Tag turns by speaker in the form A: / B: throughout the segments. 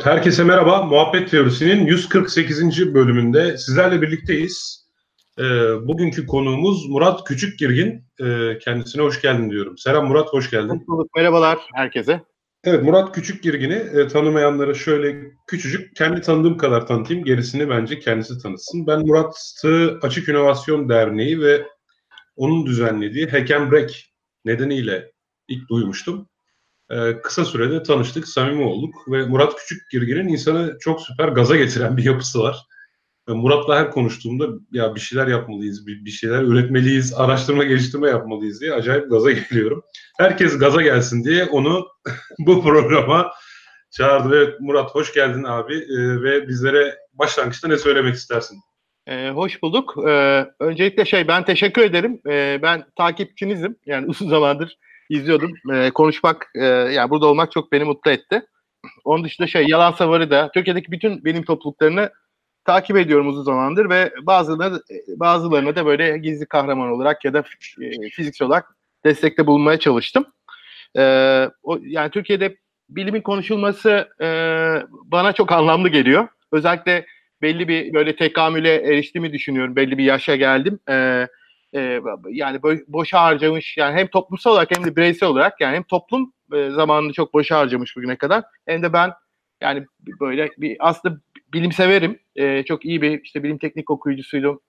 A: Evet, herkese merhaba. Muhabbet Teorisi'nin 148. bölümünde sizlerle birlikteyiz. Ee, bugünkü konuğumuz Murat Küçükgirgin. Ee, kendisine hoş geldin diyorum. Selam Murat, hoş geldin. Hoş
B: bulduk. Merhabalar herkese.
A: Evet, Murat Küçükgirgin'i e, tanımayanlara şöyle küçücük, kendi tanıdığım kadar tanıtayım. Gerisini bence kendisi tanıtsın. Ben Murat'ı Açık İnovasyon Derneği ve onun düzenlediği Hack and Break nedeniyle ilk duymuştum. Ee, kısa sürede tanıştık, samimi olduk ve Murat Küçük Girgin'in insanı çok süper gaza getiren bir yapısı var. Murat'la her konuştuğumda ya bir şeyler yapmalıyız, bir, şeyler üretmeliyiz, araştırma geliştirme yapmalıyız diye acayip gaza geliyorum. Herkes gaza gelsin diye onu bu programa çağırdı ve Murat hoş geldin abi ee, ve bizlere başlangıçta ne söylemek istersin?
B: Ee, hoş bulduk. Ee, öncelikle şey ben teşekkür ederim. Ee, ben takipçinizim. Yani uzun zamandır izliyordum. E, konuşmak, e, yani burada olmak çok beni mutlu etti. Onun dışında şey, Yalan Savarı da, Türkiye'deki bütün benim topluluklarını takip ediyorum uzun zamandır ve bazılarına, bazılarına da böyle gizli kahraman olarak ya da e, fiziksel olarak destekte bulunmaya çalıştım. E, o, yani Türkiye'de bilimin konuşulması e, bana çok anlamlı geliyor. Özellikle belli bir böyle tekamüle eriştiğimi düşünüyorum. Belli bir yaşa geldim. E, e, yani boşa harcamış yani hem toplumsal olarak hem de bireysel olarak yani hem toplum e, zamanını çok boşa harcamış bugüne kadar hem de ben yani böyle bir aslında bilim severim. E, çok iyi bir işte bilim teknik okuyucusuydum.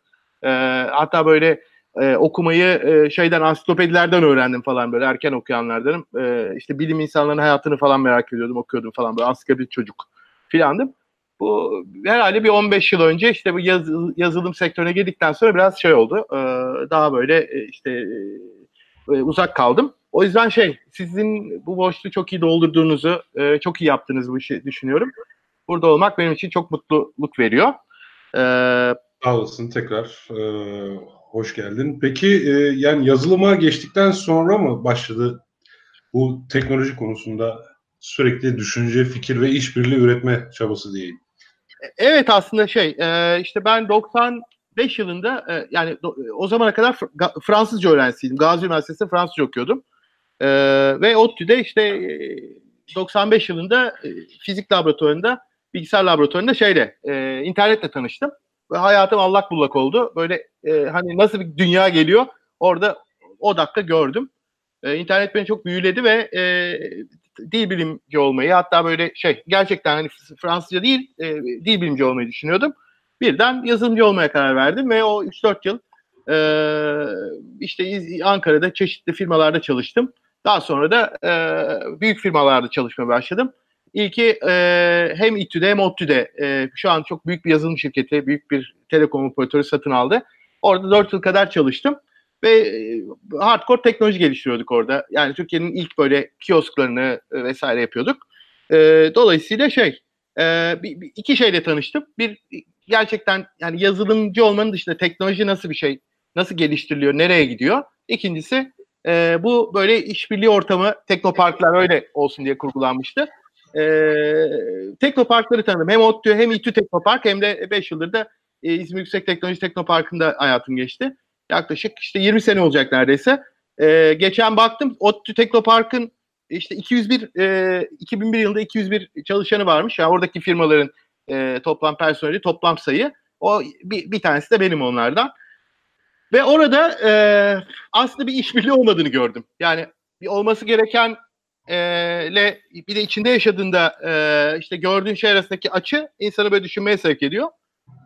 B: E, hatta böyle e, okumayı e, şeyden ansiklopedilerden öğrendim falan böyle erken okuyanlardanım. E, işte bilim insanlarının hayatını falan merak ediyordum, okuyordum falan böyle ansiklopedi çocuk filandım. Bu herhalde bir 15 yıl önce işte bu yaz, yazılım sektörüne girdikten sonra biraz şey oldu. E, daha böyle e, işte e, uzak kaldım. O yüzden şey sizin bu boşluğu çok iyi doldurduğunuzu, e, çok iyi yaptığınızı bu işi düşünüyorum. Burada olmak benim için çok mutluluk veriyor.
A: E, Sağ olasın tekrar. Hoş geldin. Peki yani yazılıma geçtikten sonra mı başladı bu teknoloji konusunda sürekli düşünce, fikir ve işbirliği üretme çabası diyeyim?
B: Evet aslında şey e, işte ben 95 yılında e, yani o zamana kadar Fransızca öğrencisiydim. Gazi Üniversitesi'nde Fransızca okuyordum. E, ve ODTÜ'de işte 95 yılında fizik laboratuvarında bilgisayar laboratuvarında şeyle internetle tanıştım. Ve hayatım allak bullak oldu. Böyle hani nasıl bir dünya geliyor orada o dakika gördüm. İnternet beni çok büyüledi ve dil bilimci olmayı hatta böyle şey gerçekten hani Fransızca değil e, dil bilimci olmayı düşünüyordum. Birden yazılımcı olmaya karar verdim ve o 3-4 yıl e, işte Ankara'da çeşitli firmalarda çalıştım. Daha sonra da e, büyük firmalarda çalışmaya başladım. İlki e, hem İTÜ'de hem ODTÜ'de e, şu an çok büyük bir yazılım şirketi, büyük bir telekom operatörü satın aldı. Orada 4 yıl kadar çalıştım. Ve e, hardcore teknoloji geliştiriyorduk orada. Yani Türkiye'nin ilk böyle kiosklarını e, vesaire yapıyorduk. E, dolayısıyla şey iki şeyle tanıştım. Bir gerçekten yani yazılımcı olmanın dışında teknoloji nasıl bir şey, nasıl geliştiriliyor, nereye gidiyor. İkincisi bu böyle işbirliği ortamı teknoparklar öyle olsun diye kurgulanmıştı. Teknoparkları tanıdım. Hem ODTÜ hem İTÜ Teknopark hem de 5 yıldır da İzmir Yüksek Teknoloji Teknoparkı'nda hayatım geçti. Yaklaşık işte 20 sene olacak neredeyse. E, geçen baktım ODTÜ Teknopark'ın işte 201 e, 2001 yılında 201 çalışanı varmış. Yani oradaki firmaların e, toplam personeli, toplam sayı. O bir, bir tanesi de benim onlardan. Ve orada e, aslında bir işbirliği olmadığını gördüm. Yani bir olması gereken e, bir de içinde yaşadığında e, işte gördüğün şey arasındaki açı insanı böyle düşünmeye sevk ediyor.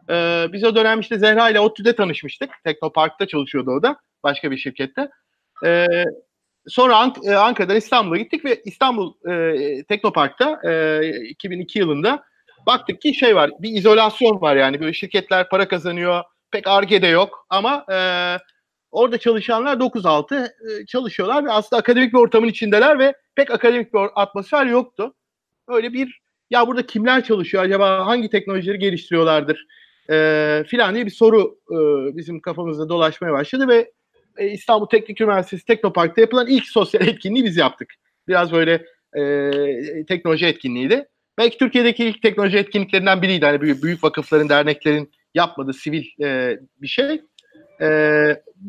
B: Ee, biz o dönem işte Zehra ile ODTÜ'de tanışmıştık. Teknopark'ta çalışıyordu o da. Başka bir şirkette. Ee, sonra Ank- e, Ankara'dan İstanbul'a gittik ve İstanbul e, Teknopark'ta e, 2002 yılında baktık ki şey var. Bir izolasyon var yani. Böyle şirketler para kazanıyor. Pek argede yok ama e, orada çalışanlar 9-6 e, çalışıyorlar ve aslında akademik bir ortamın içindeler ve pek akademik bir atmosfer yoktu. Öyle bir ya burada kimler çalışıyor acaba hangi teknolojileri geliştiriyorlardır e, filan diye bir soru e, bizim kafamızda dolaşmaya başladı ve e, İstanbul Teknik Üniversitesi Teknopark'ta yapılan ilk sosyal etkinliği biz yaptık. Biraz böyle e, teknoloji etkinliğiydi. Belki Türkiye'deki ilk teknoloji etkinliklerinden biriydi. Hani büyük, büyük vakıfların, derneklerin yapmadığı sivil e, bir şey. E,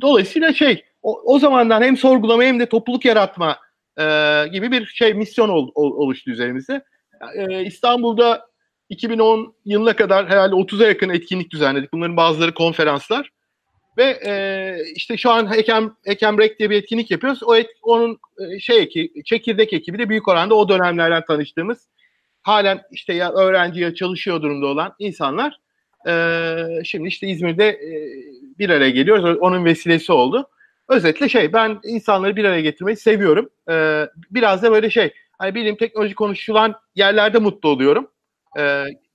B: dolayısıyla şey, o, o zamandan hem sorgulama hem de topluluk yaratma e, gibi bir şey misyon ol, ol, oluştu üzerimizde. e, İstanbul'da 2010 yılına kadar herhalde 30'a yakın etkinlik düzenledik. Bunların bazıları konferanslar. Ve e, işte şu an Ekem, Ekem Rek diye bir etkinlik yapıyoruz. O et, onun e, şey eki, çekirdek ekibi de büyük oranda o dönemlerden tanıştığımız halen işte ya öğrenci ya çalışıyor durumda olan insanlar e, şimdi işte İzmir'de e, bir araya geliyoruz. Onun vesilesi oldu. Özetle şey ben insanları bir araya getirmeyi seviyorum. E, biraz da böyle şey hani bilim teknoloji konuşulan yerlerde mutlu oluyorum.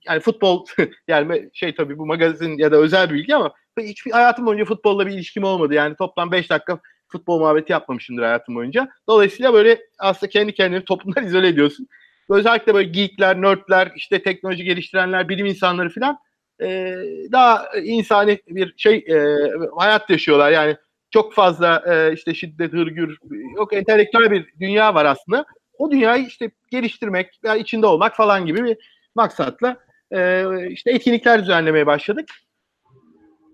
B: Yani futbol yani şey tabii bu magazin ya da özel bilgi ama hiçbir hayatım boyunca futbolla bir ilişkim olmadı. Yani toplam 5 dakika futbol muhabbeti yapmamışımdır hayatım boyunca. Dolayısıyla böyle aslında kendi kendini toplumdan izole ediyorsun. Özellikle böyle geekler, nerdler, işte teknoloji geliştirenler, bilim insanları falan e, daha insani bir şey e, hayat yaşıyorlar. Yani çok fazla e, işte şiddet, hırgür, yok entelektüel bir dünya var aslında. O dünyayı işte geliştirmek, veya içinde olmak falan gibi bir maksatla e, işte etkinlikler düzenlemeye başladık.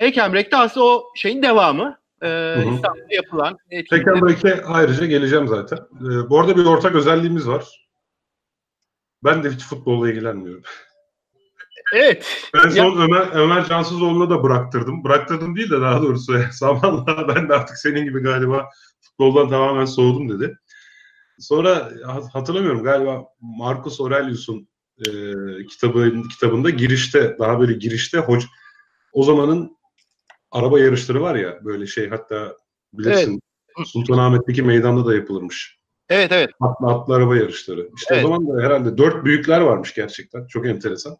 B: Ekemrek'te aslında o şeyin devamı. E, İstanbul'da yapılan
A: etkinlikler. Ayrıca geleceğim zaten. E, bu arada bir ortak özelliğimiz var. Ben de hiç futbolla ilgilenmiyorum.
B: Evet.
A: Ben son ya... Ömer, Ömer Cansızoğlu'na da bıraktırdım. Bıraktırdım değil de daha doğrusu zamanla ben de artık senin gibi galiba futboldan tamamen soğudum dedi. Sonra hatırlamıyorum galiba Marcus Aurelius'un e, kitabı kitabında girişte daha böyle girişte hoca o zamanın araba yarışları var ya böyle şey hatta bilirsin evet. Sultanahmet'teki meydanda da yapılırmış.
B: Evet evet.
A: Atlı, atlı araba yarışları. İşte evet. o zaman da herhalde dört büyükler varmış gerçekten. Çok enteresan.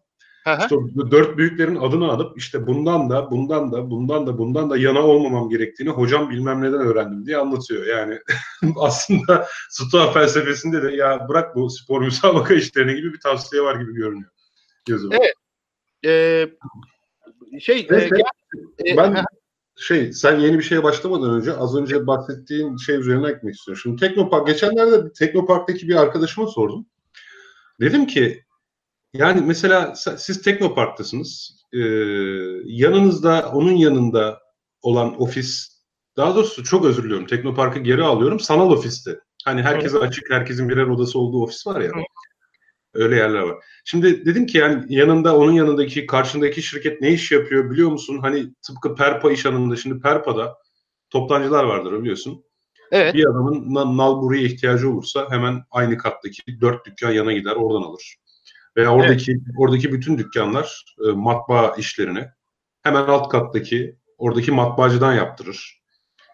A: İşte dört büyüklerin adını alıp işte bundan da bundan da bundan da bundan da yana olmamam gerektiğini hocam bilmem neden öğrendim diye anlatıyor. Yani aslında Stoa felsefesinde de ya bırak bu spor müsabaka işlerine gibi bir tavsiye var gibi görünüyor.
B: Yazılı. Evet. Ee, şey
A: evet, e, ben e, şey sen yeni bir şeye başlamadan önce az önce bahsettiğin şey üzerine ekmek istiyorum. Şimdi Teknopark geçenlerde Teknopark'taki bir arkadaşıma sordum. Dedim ki yani mesela siz Teknopark'tasınız. Ee, yanınızda, onun yanında olan ofis, daha doğrusu çok özür diliyorum. Teknopark'ı geri alıyorum. Sanal ofisti. Hani herkese açık, herkesin birer odası olduğu ofis var ya. Öyle yerler var. Şimdi dedim ki yani yanında, onun yanındaki, karşındaki şirket ne iş yapıyor biliyor musun? Hani tıpkı Perpa iş anında. Şimdi Perpa'da toptancılar vardır biliyorsun. Evet. Bir adamın nalburiye ihtiyacı olursa hemen aynı kattaki dört dükkan yana gider oradan alır. Veya oradaki evet. oradaki bütün dükkanlar e, matbaa işlerini hemen alt kattaki oradaki matbaacıdan yaptırır.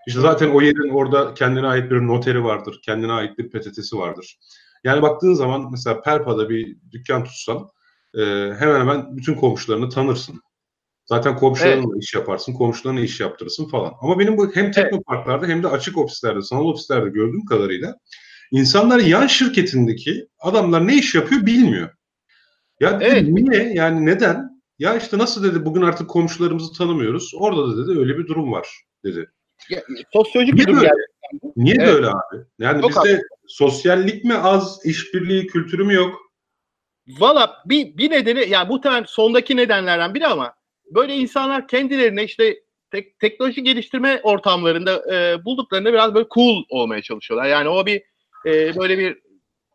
A: İşte zaten o yerin orada kendine ait bir noteri vardır, kendine ait bir PTT'si vardır. Yani baktığın zaman mesela Perpa'da bir dükkan tutsan e, hemen hemen bütün komşularını tanırsın. Zaten komşularınla evet. iş yaparsın, komşularına iş yaptırırsın falan. Ama benim bu hem teknoparklarda hem de açık ofislerde, sanal ofislerde gördüğüm kadarıyla insanlar yan şirketindeki adamlar ne iş yapıyor bilmiyor. Ya evet. niye? Yani neden? Ya işte nasıl dedi bugün artık komşularımızı tanımıyoruz. Orada da dedi öyle bir durum var dedi.
B: Ya, sosyolojik bir durum
A: yani. Niye evet. böyle abi? Yani yok bizde abi. sosyallik mi az, işbirliği kültürü mü yok?
B: Valla bir, bir nedeni yani bu tane sondaki nedenlerden biri ama böyle insanlar kendilerine işte tek, teknoloji geliştirme ortamlarında e, bulduklarında biraz böyle cool olmaya çalışıyorlar. Yani o bir e, böyle bir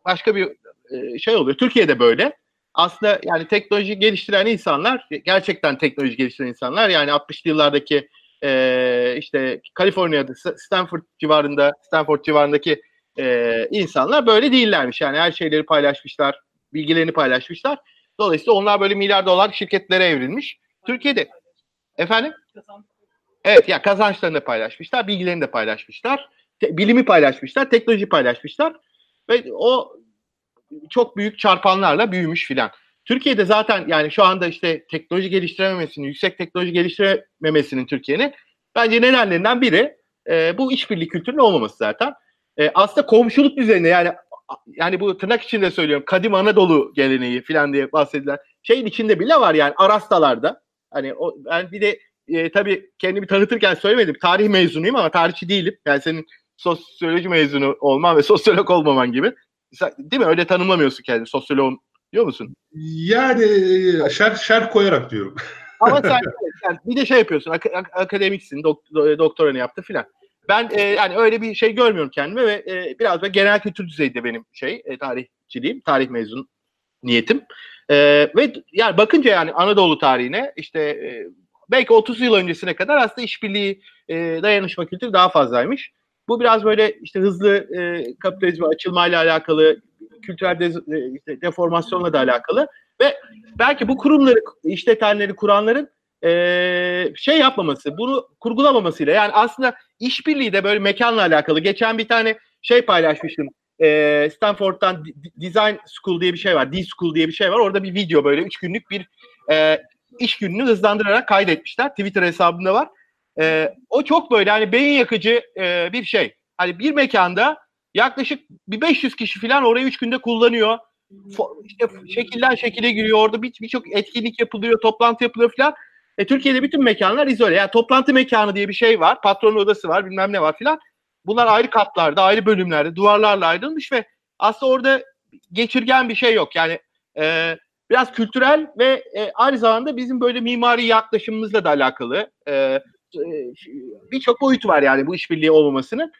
B: başka bir e, şey oluyor. Türkiye'de böyle aslında yani teknoloji geliştiren insanlar gerçekten teknoloji geliştiren insanlar yani 60'lı yıllardaki e, işte Kaliforniya'da Stanford civarında Stanford civarındaki e, insanlar böyle değillermiş. Yani her şeyleri paylaşmışlar, bilgilerini paylaşmışlar. Dolayısıyla onlar böyle milyar dolar şirketlere evrilmiş. Türkiye'de efendim? Evet ya kazançlarını da paylaşmışlar, bilgilerini de paylaşmışlar, te, bilimi paylaşmışlar, teknoloji paylaşmışlar ve o çok büyük çarpanlarla büyümüş filan. Türkiye'de zaten yani şu anda işte teknoloji geliştirememesinin, yüksek teknoloji geliştirememesinin Türkiye'nin bence nedenlerinden biri e, bu işbirliği kültürünün olmaması zaten. E, aslında komşuluk düzeninde yani yani bu tırnak içinde söylüyorum kadim Anadolu geleneği falan diye bahsedilen şeyin içinde bile var yani Arastalarda. Hani o, ben bir de e, tabii kendimi tanıtırken söylemedim. Tarih mezunuyum ama tarihçi değilim. Yani senin sosyoloji mezunu olman ve sosyolog olmaman gibi. Değil mi? Öyle tanımlamıyorsun kendini. Sosyoloğum diyor musun?
A: Yani e, şer, şer koyarak diyorum.
B: Ama sen yani bir de şey yapıyorsun. Ak- ak- akademiksin. Dok- doktoranı yaptı filan. Ben e, yani öyle bir şey görmüyorum kendime ve e, biraz da genel kültür düzeyinde benim şey e, tarihçiliğim. Tarih mezunu niyetim. E, ve yani bakınca yani Anadolu tarihine işte e, belki 30 yıl öncesine kadar aslında işbirliği e, dayanışma kültürü daha fazlaymış. Bu biraz böyle işte hızlı e, kapitalizme açılmayla alakalı, kültürel de, e, işte deformasyonla da alakalı ve belki bu kurumları işletenleri kuranların e, şey yapmaması, bunu kurgulamamasıyla yani aslında işbirliği de böyle mekanla alakalı. Geçen bir tane şey paylaşmıştım. E, Stanford'dan Design School diye bir şey var. D-School diye bir şey var. Orada bir video böyle üç günlük bir e, iş gününü hızlandırarak kaydetmişler. Twitter hesabında var. E, o çok böyle hani beyin yakıcı e, bir şey. Hani bir mekanda yaklaşık bir 500 kişi falan orayı üç günde kullanıyor. İşte şekilden şekile giriyor. Orada birçok bir etkinlik yapılıyor, toplantı yapılıyor falan. E, Türkiye'de bütün mekanlar izole. Yani toplantı mekanı diye bir şey var. Patron odası var, bilmem ne var filan. Bunlar ayrı katlarda, ayrı bölümlerde, duvarlarla ayrılmış ve aslında orada geçirgen bir şey yok. Yani e, biraz kültürel ve e, aynı zamanda bizim böyle mimari yaklaşımımızla da alakalı e, birçok boyutu var yani bu işbirliği olmamasının.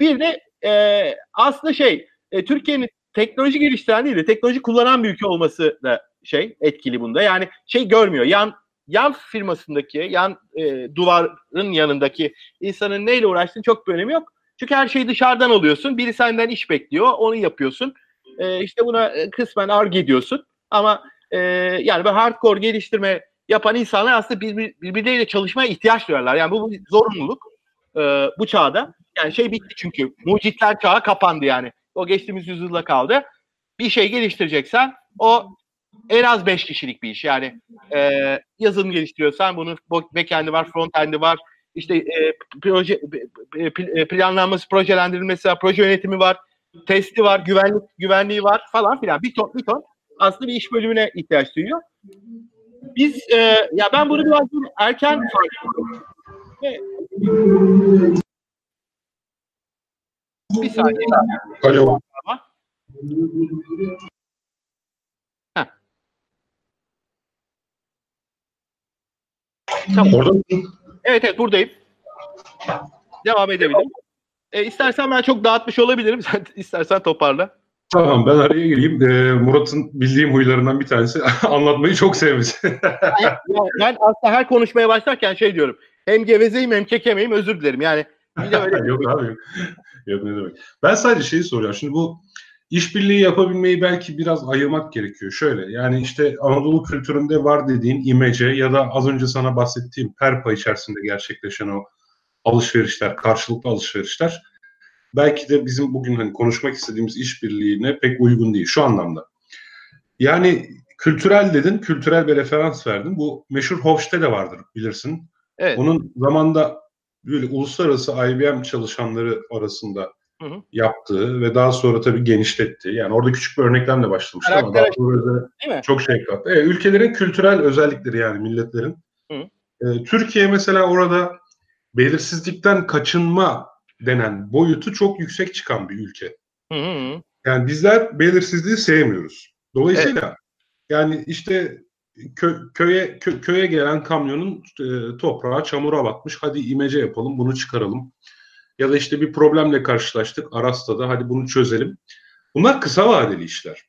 B: Bir de e, aslında şey e, Türkiye'nin teknoloji geliştiren değil de teknoloji kullanan bir ülke olması da şey etkili bunda. Yani şey görmüyor. Yan yan firmasındaki, yan e, duvarın yanındaki insanın neyle uğraştığını çok bir önemi yok. Çünkü her şeyi dışarıdan alıyorsun. Biri senden iş bekliyor, onu yapıyorsun. E, işte buna e, kısmen arg ediyorsun. Ama e, yani böyle hardcore geliştirme yapan insanlar aslında birbir, birbirleriyle çalışmaya ihtiyaç duyarlar. Yani bu, bu zorunluluk e, bu çağda. Yani şey bitti çünkü. Mucitler çağı kapandı yani. O geçtiğimiz yüzyılda kaldı. Bir şey geliştireceksen o en az 5 kişilik bir iş. Yani e, yazılım geliştiriyorsan bunun backend'i var, frontend'i var. İşte e, proje e, planlanması, projelendirilmesi var, proje yönetimi var, testi var, güvenlik güvenliği var falan filan. Bir ton bir ton aslında bir iş bölümüne ihtiyaç duyuyor. Biz e, ya ben bunu biraz erken bir saniye.
A: Alo.
B: Tamam. Orada Evet evet buradayım. Devam edebilirim. E, istersen ben çok dağıtmış olabilirim. Sen istersen toparla.
A: Tamam ben araya gireyim. Ee, Murat'ın bildiğim huylarından bir tanesi anlatmayı çok sevmesi.
B: ben aslında her konuşmaya başlarken şey diyorum. Hem gevezeyim hem kekemeyim özür dilerim. Yani
A: bir de öyle yok abi yok. Yok ne demek. Ben sadece şeyi soruyorum. Şimdi bu işbirliği yapabilmeyi belki biraz ayırmak gerekiyor. Şöyle yani işte Anadolu kültüründe var dediğin imece ya da az önce sana bahsettiğim perpa içerisinde gerçekleşen o alışverişler, karşılıklı alışverişler belki de bizim bugün hani konuşmak istediğimiz işbirliğine pek uygun değil şu anlamda. Yani kültürel dedin, kültürel bir referans verdin. Bu meşhur Hofstede vardır bilirsin. Evet. Onun zamanda böyle uluslararası IBM çalışanları arasında hı hı. yaptığı ve daha sonra tabii genişletti. Yani orada küçük bir örneklemle başlamıştı ama daha sonra çok şey kattı. Evet, ülkelerin kültürel özellikleri yani milletlerin. Hı. Ee, Türkiye mesela orada belirsizlikten kaçınma denen boyutu çok yüksek çıkan bir ülke. Hı hı. Yani bizler belirsizliği sevmiyoruz. Dolayısıyla evet. yani işte kö, köye kö, köye gelen kamyonun e, toprağa, çamura batmış. Hadi imece yapalım, bunu çıkaralım. Ya da işte bir problemle karşılaştık Arasta'da, hadi bunu çözelim. Bunlar kısa vadeli işler.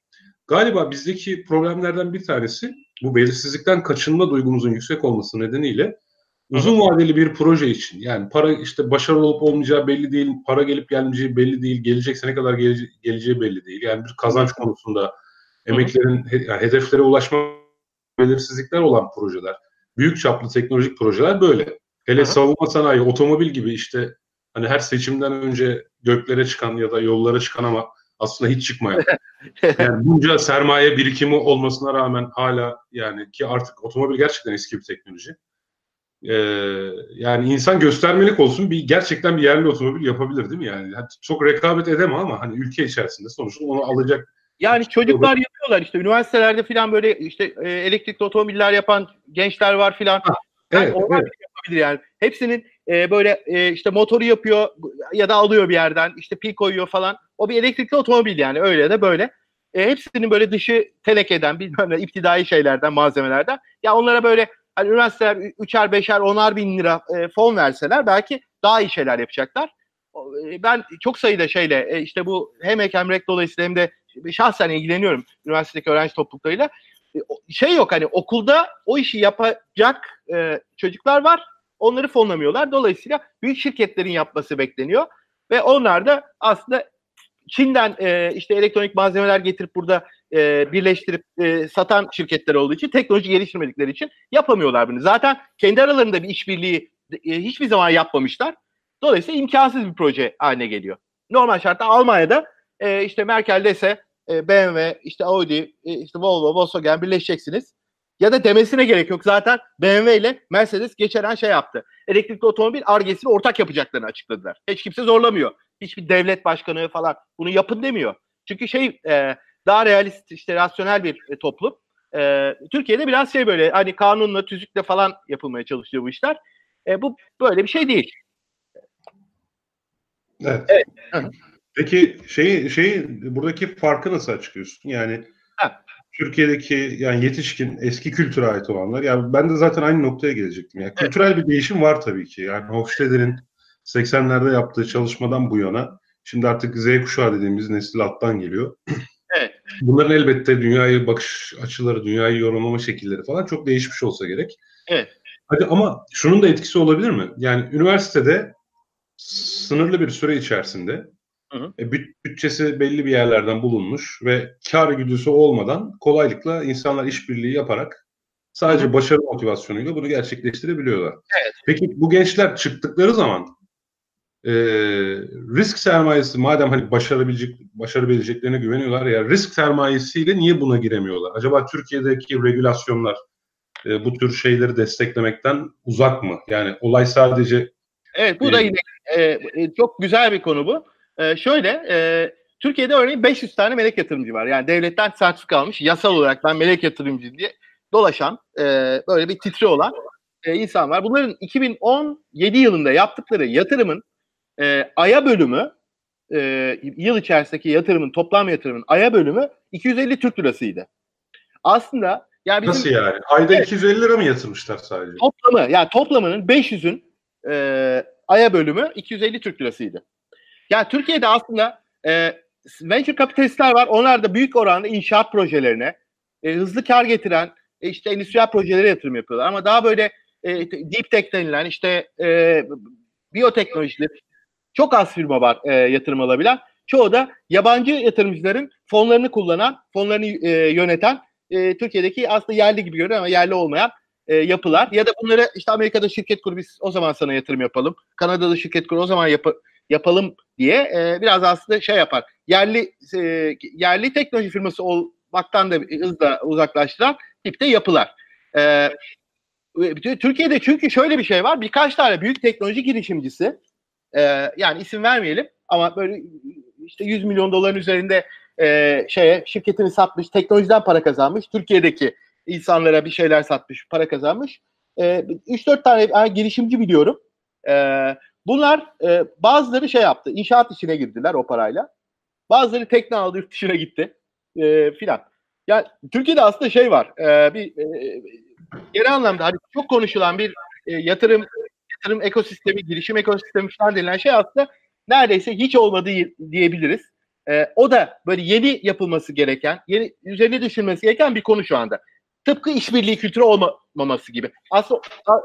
A: Galiba bizdeki problemlerden bir tanesi bu belirsizlikten kaçınma duygumuzun yüksek olması nedeniyle uzun vadeli bir proje için yani para işte başarılı olup olmayacağı belli değil, para gelip gelmeyeceği belli değil, gelecekse ne kadar gelece- geleceği belli değil. Yani bir kazanç konusunda emeklerin yani hedeflere ulaşma belirsizlikler olan projeler, büyük çaplı teknolojik projeler böyle. Hele savunma sanayi, otomobil gibi işte hani her seçimden önce göklere çıkan ya da yollara çıkan ama aslında hiç çıkmayan. yani bunca sermaye birikimi olmasına rağmen hala yani ki artık otomobil gerçekten eski bir teknoloji. Ee, yani insan göstermelik olsun bir gerçekten bir yerli otomobil yapabilir değil mi yani? yani çok rekabet edemem ama hani ülke içerisinde sonuçta onu alacak
B: yani çocuklar yapıyorlar işte üniversitelerde falan böyle işte e, elektrikli otomobiller yapan gençler var filan. Yani evet, onlar evet. yapabilir yani. Hepsinin e, böyle e, işte motoru yapıyor ya da alıyor bir yerden işte pil koyuyor falan. O bir elektrikli otomobil yani öyle de böyle. E, hepsinin böyle dışı telekeden bilmem ne iptidai şeylerden malzemelerden. Ya onlara böyle hani üniversiteler üçer beşer onar bin lira e, fon verseler belki daha iyi şeyler yapacaklar. E, ben çok sayıda şeyle e, işte bu hem Ekrem Rek dolayısıyla hem de şahsen ilgileniyorum üniversitedeki öğrenci topluluklarıyla. E, şey yok hani okulda o işi yapacak e, çocuklar var. Onları fonlamıyorlar. Dolayısıyla büyük şirketlerin yapması bekleniyor. Ve onlar da aslında Çin'den e, işte elektronik malzemeler getirip burada e, birleştirip e, satan şirketler olduğu için teknoloji geliştirmedikleri için yapamıyorlar bunu. Zaten kendi aralarında bir işbirliği e, hiçbir zaman yapmamışlar. Dolayısıyla imkansız bir proje haline geliyor. Normal şartta Almanya'da e, işte Merkel dese e, BMW, işte Audi, e, işte Volvo, Volkswagen birleşeceksiniz. Ya da demesine gerek yok. Zaten BMW ile Mercedes geçen şey yaptı. Elektrikli otomobil argesini ortak yapacaklarını açıkladılar. Hiç kimse zorlamıyor. Hiçbir devlet başkanı falan bunu yapın demiyor. Çünkü şey e, daha realist, işte rasyonel bir e, toplum. E, Türkiye'de biraz şey böyle hani kanunla, tüzükle falan yapılmaya çalışıyor bu işler. E, bu böyle bir şey değil.
A: Evet. evet. Peki şeyi şeyi buradaki farkı nasıl açıklıyorsun? Yani ha. Türkiye'deki yani yetişkin eski kültüre ait olanlar yani ben de zaten aynı noktaya gelecektim. Yani evet. kültürel bir değişim var tabii ki. Yani Hofstede'nin 80'lerde yaptığı çalışmadan bu yana şimdi artık Z kuşağı dediğimiz nesil alttan geliyor. Bunların elbette dünyayı bakış açıları, dünyayı yorumlama şekilleri falan çok değişmiş olsa gerek. Evet. Hadi ama şunun da etkisi olabilir mi? Yani üniversitede sınırlı bir süre içerisinde Hı hı. E, bütçesi belli bir yerlerden bulunmuş ve kar güdüsü olmadan kolaylıkla insanlar işbirliği yaparak sadece başarı motivasyonuyla bunu gerçekleştirebiliyorlar. Evet. Peki bu gençler çıktıkları zaman e, risk sermayesi madem hani başarabilecek başarabileceklerine güveniyorlar ya risk sermayesiyle niye buna giremiyorlar? Acaba Türkiye'deki regülasyonlar e, bu tür şeyleri desteklemekten uzak mı? Yani olay sadece
B: Evet bu e, da yine e, çok güzel bir konu bu. E, şöyle e, Türkiye'de örneğin 500 tane melek yatırımcı var. Yani devletten sertifika almış yasal olarak ben melek yatırımcı diye dolaşan e, böyle bir titri olan e, insan var. Bunların 2017 yılında yaptıkları yatırımın e, aya bölümü e, yıl içerisindeki yatırımın toplam yatırımın aya bölümü 250 Türk lirasıydı. Aslında
A: yani bizim, Nasıl yani? Ayda evet, 250 lira mı yatırmışlar sadece?
B: Toplamı yani toplamının 500'ün e, aya bölümü 250 Türk lirasıydı. Yani Türkiye'de aslında e, venture kapitalistler var. Onlar da büyük oranda inşaat projelerine e, hızlı kar getiren e, işte endüstriyel projelere yatırım yapıyorlar. Ama daha böyle e, deep tech denilen işte e, biyoteknolojiler çok az firma var e, yatırım alabilen. Çoğu da yabancı yatırımcıların fonlarını kullanan, fonlarını e, yöneten e, Türkiye'deki aslında yerli gibi görünüyor ama yerli olmayan e, yapılar. Ya da bunları işte Amerika'da şirket kur biz o zaman sana yatırım yapalım. Kanada'da şirket kur o zaman yap yapalım diye e, biraz aslında şey yapar. Yerli e, yerli teknoloji firması olmaktan da hızla uzaklaştıran tipte yapılar. E, Türkiye'de çünkü şöyle bir şey var. Birkaç tane büyük teknoloji girişimcisi e, yani isim vermeyelim ama böyle işte 100 milyon doların üzerinde e, şeye şirketini satmış, teknolojiden para kazanmış. Türkiye'deki insanlara bir şeyler satmış, para kazanmış. E, 3-4 tane yani girişimci biliyorum. E, bunlar e, bazıları şey yaptı, inşaat işine girdiler o parayla. Bazıları tekne aldı, yurt dışına gitti e, filan. Yani Türkiye'de aslında şey var, e, bir e, genel anlamda hani çok konuşulan bir e, yatırım yatırım ekosistemi, girişim ekosistemi falan denilen şey aslında neredeyse hiç olmadı diyebiliriz. E, o da böyle yeni yapılması gereken, yeni üzerine düşünmesi gereken bir konu şu anda. Tıpkı işbirliği kültürü olmaması gibi. Aslında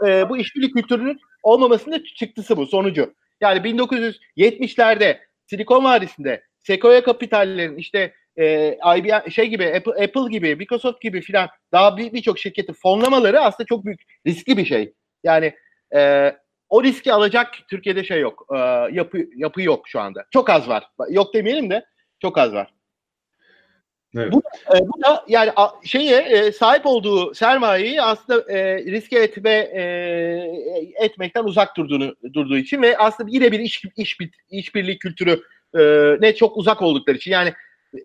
B: e, bu işbirliği kültürünün olmamasının çıktısı bu, sonucu. Yani 1970'lerde Silikon Vadisi'nde Sequoia kapitallerin işte e, IBM şey gibi Apple, Apple gibi Microsoft gibi filan daha birçok bir şirketi fonlamaları aslında çok büyük riskli bir şey. Yani e, o riski alacak Türkiye'de şey yok. E, yapı yapı yok şu anda. Çok az var. Yok demeyelim de çok az var. Evet. Bu, e, bu da yani a, şeye e, sahip olduğu sermayeyi aslında e, riske etme e, etmekten uzak durduğunu durduğu için ve aslında yine bir iş iş işbirliği kültürü e, ne çok uzak oldukları için yani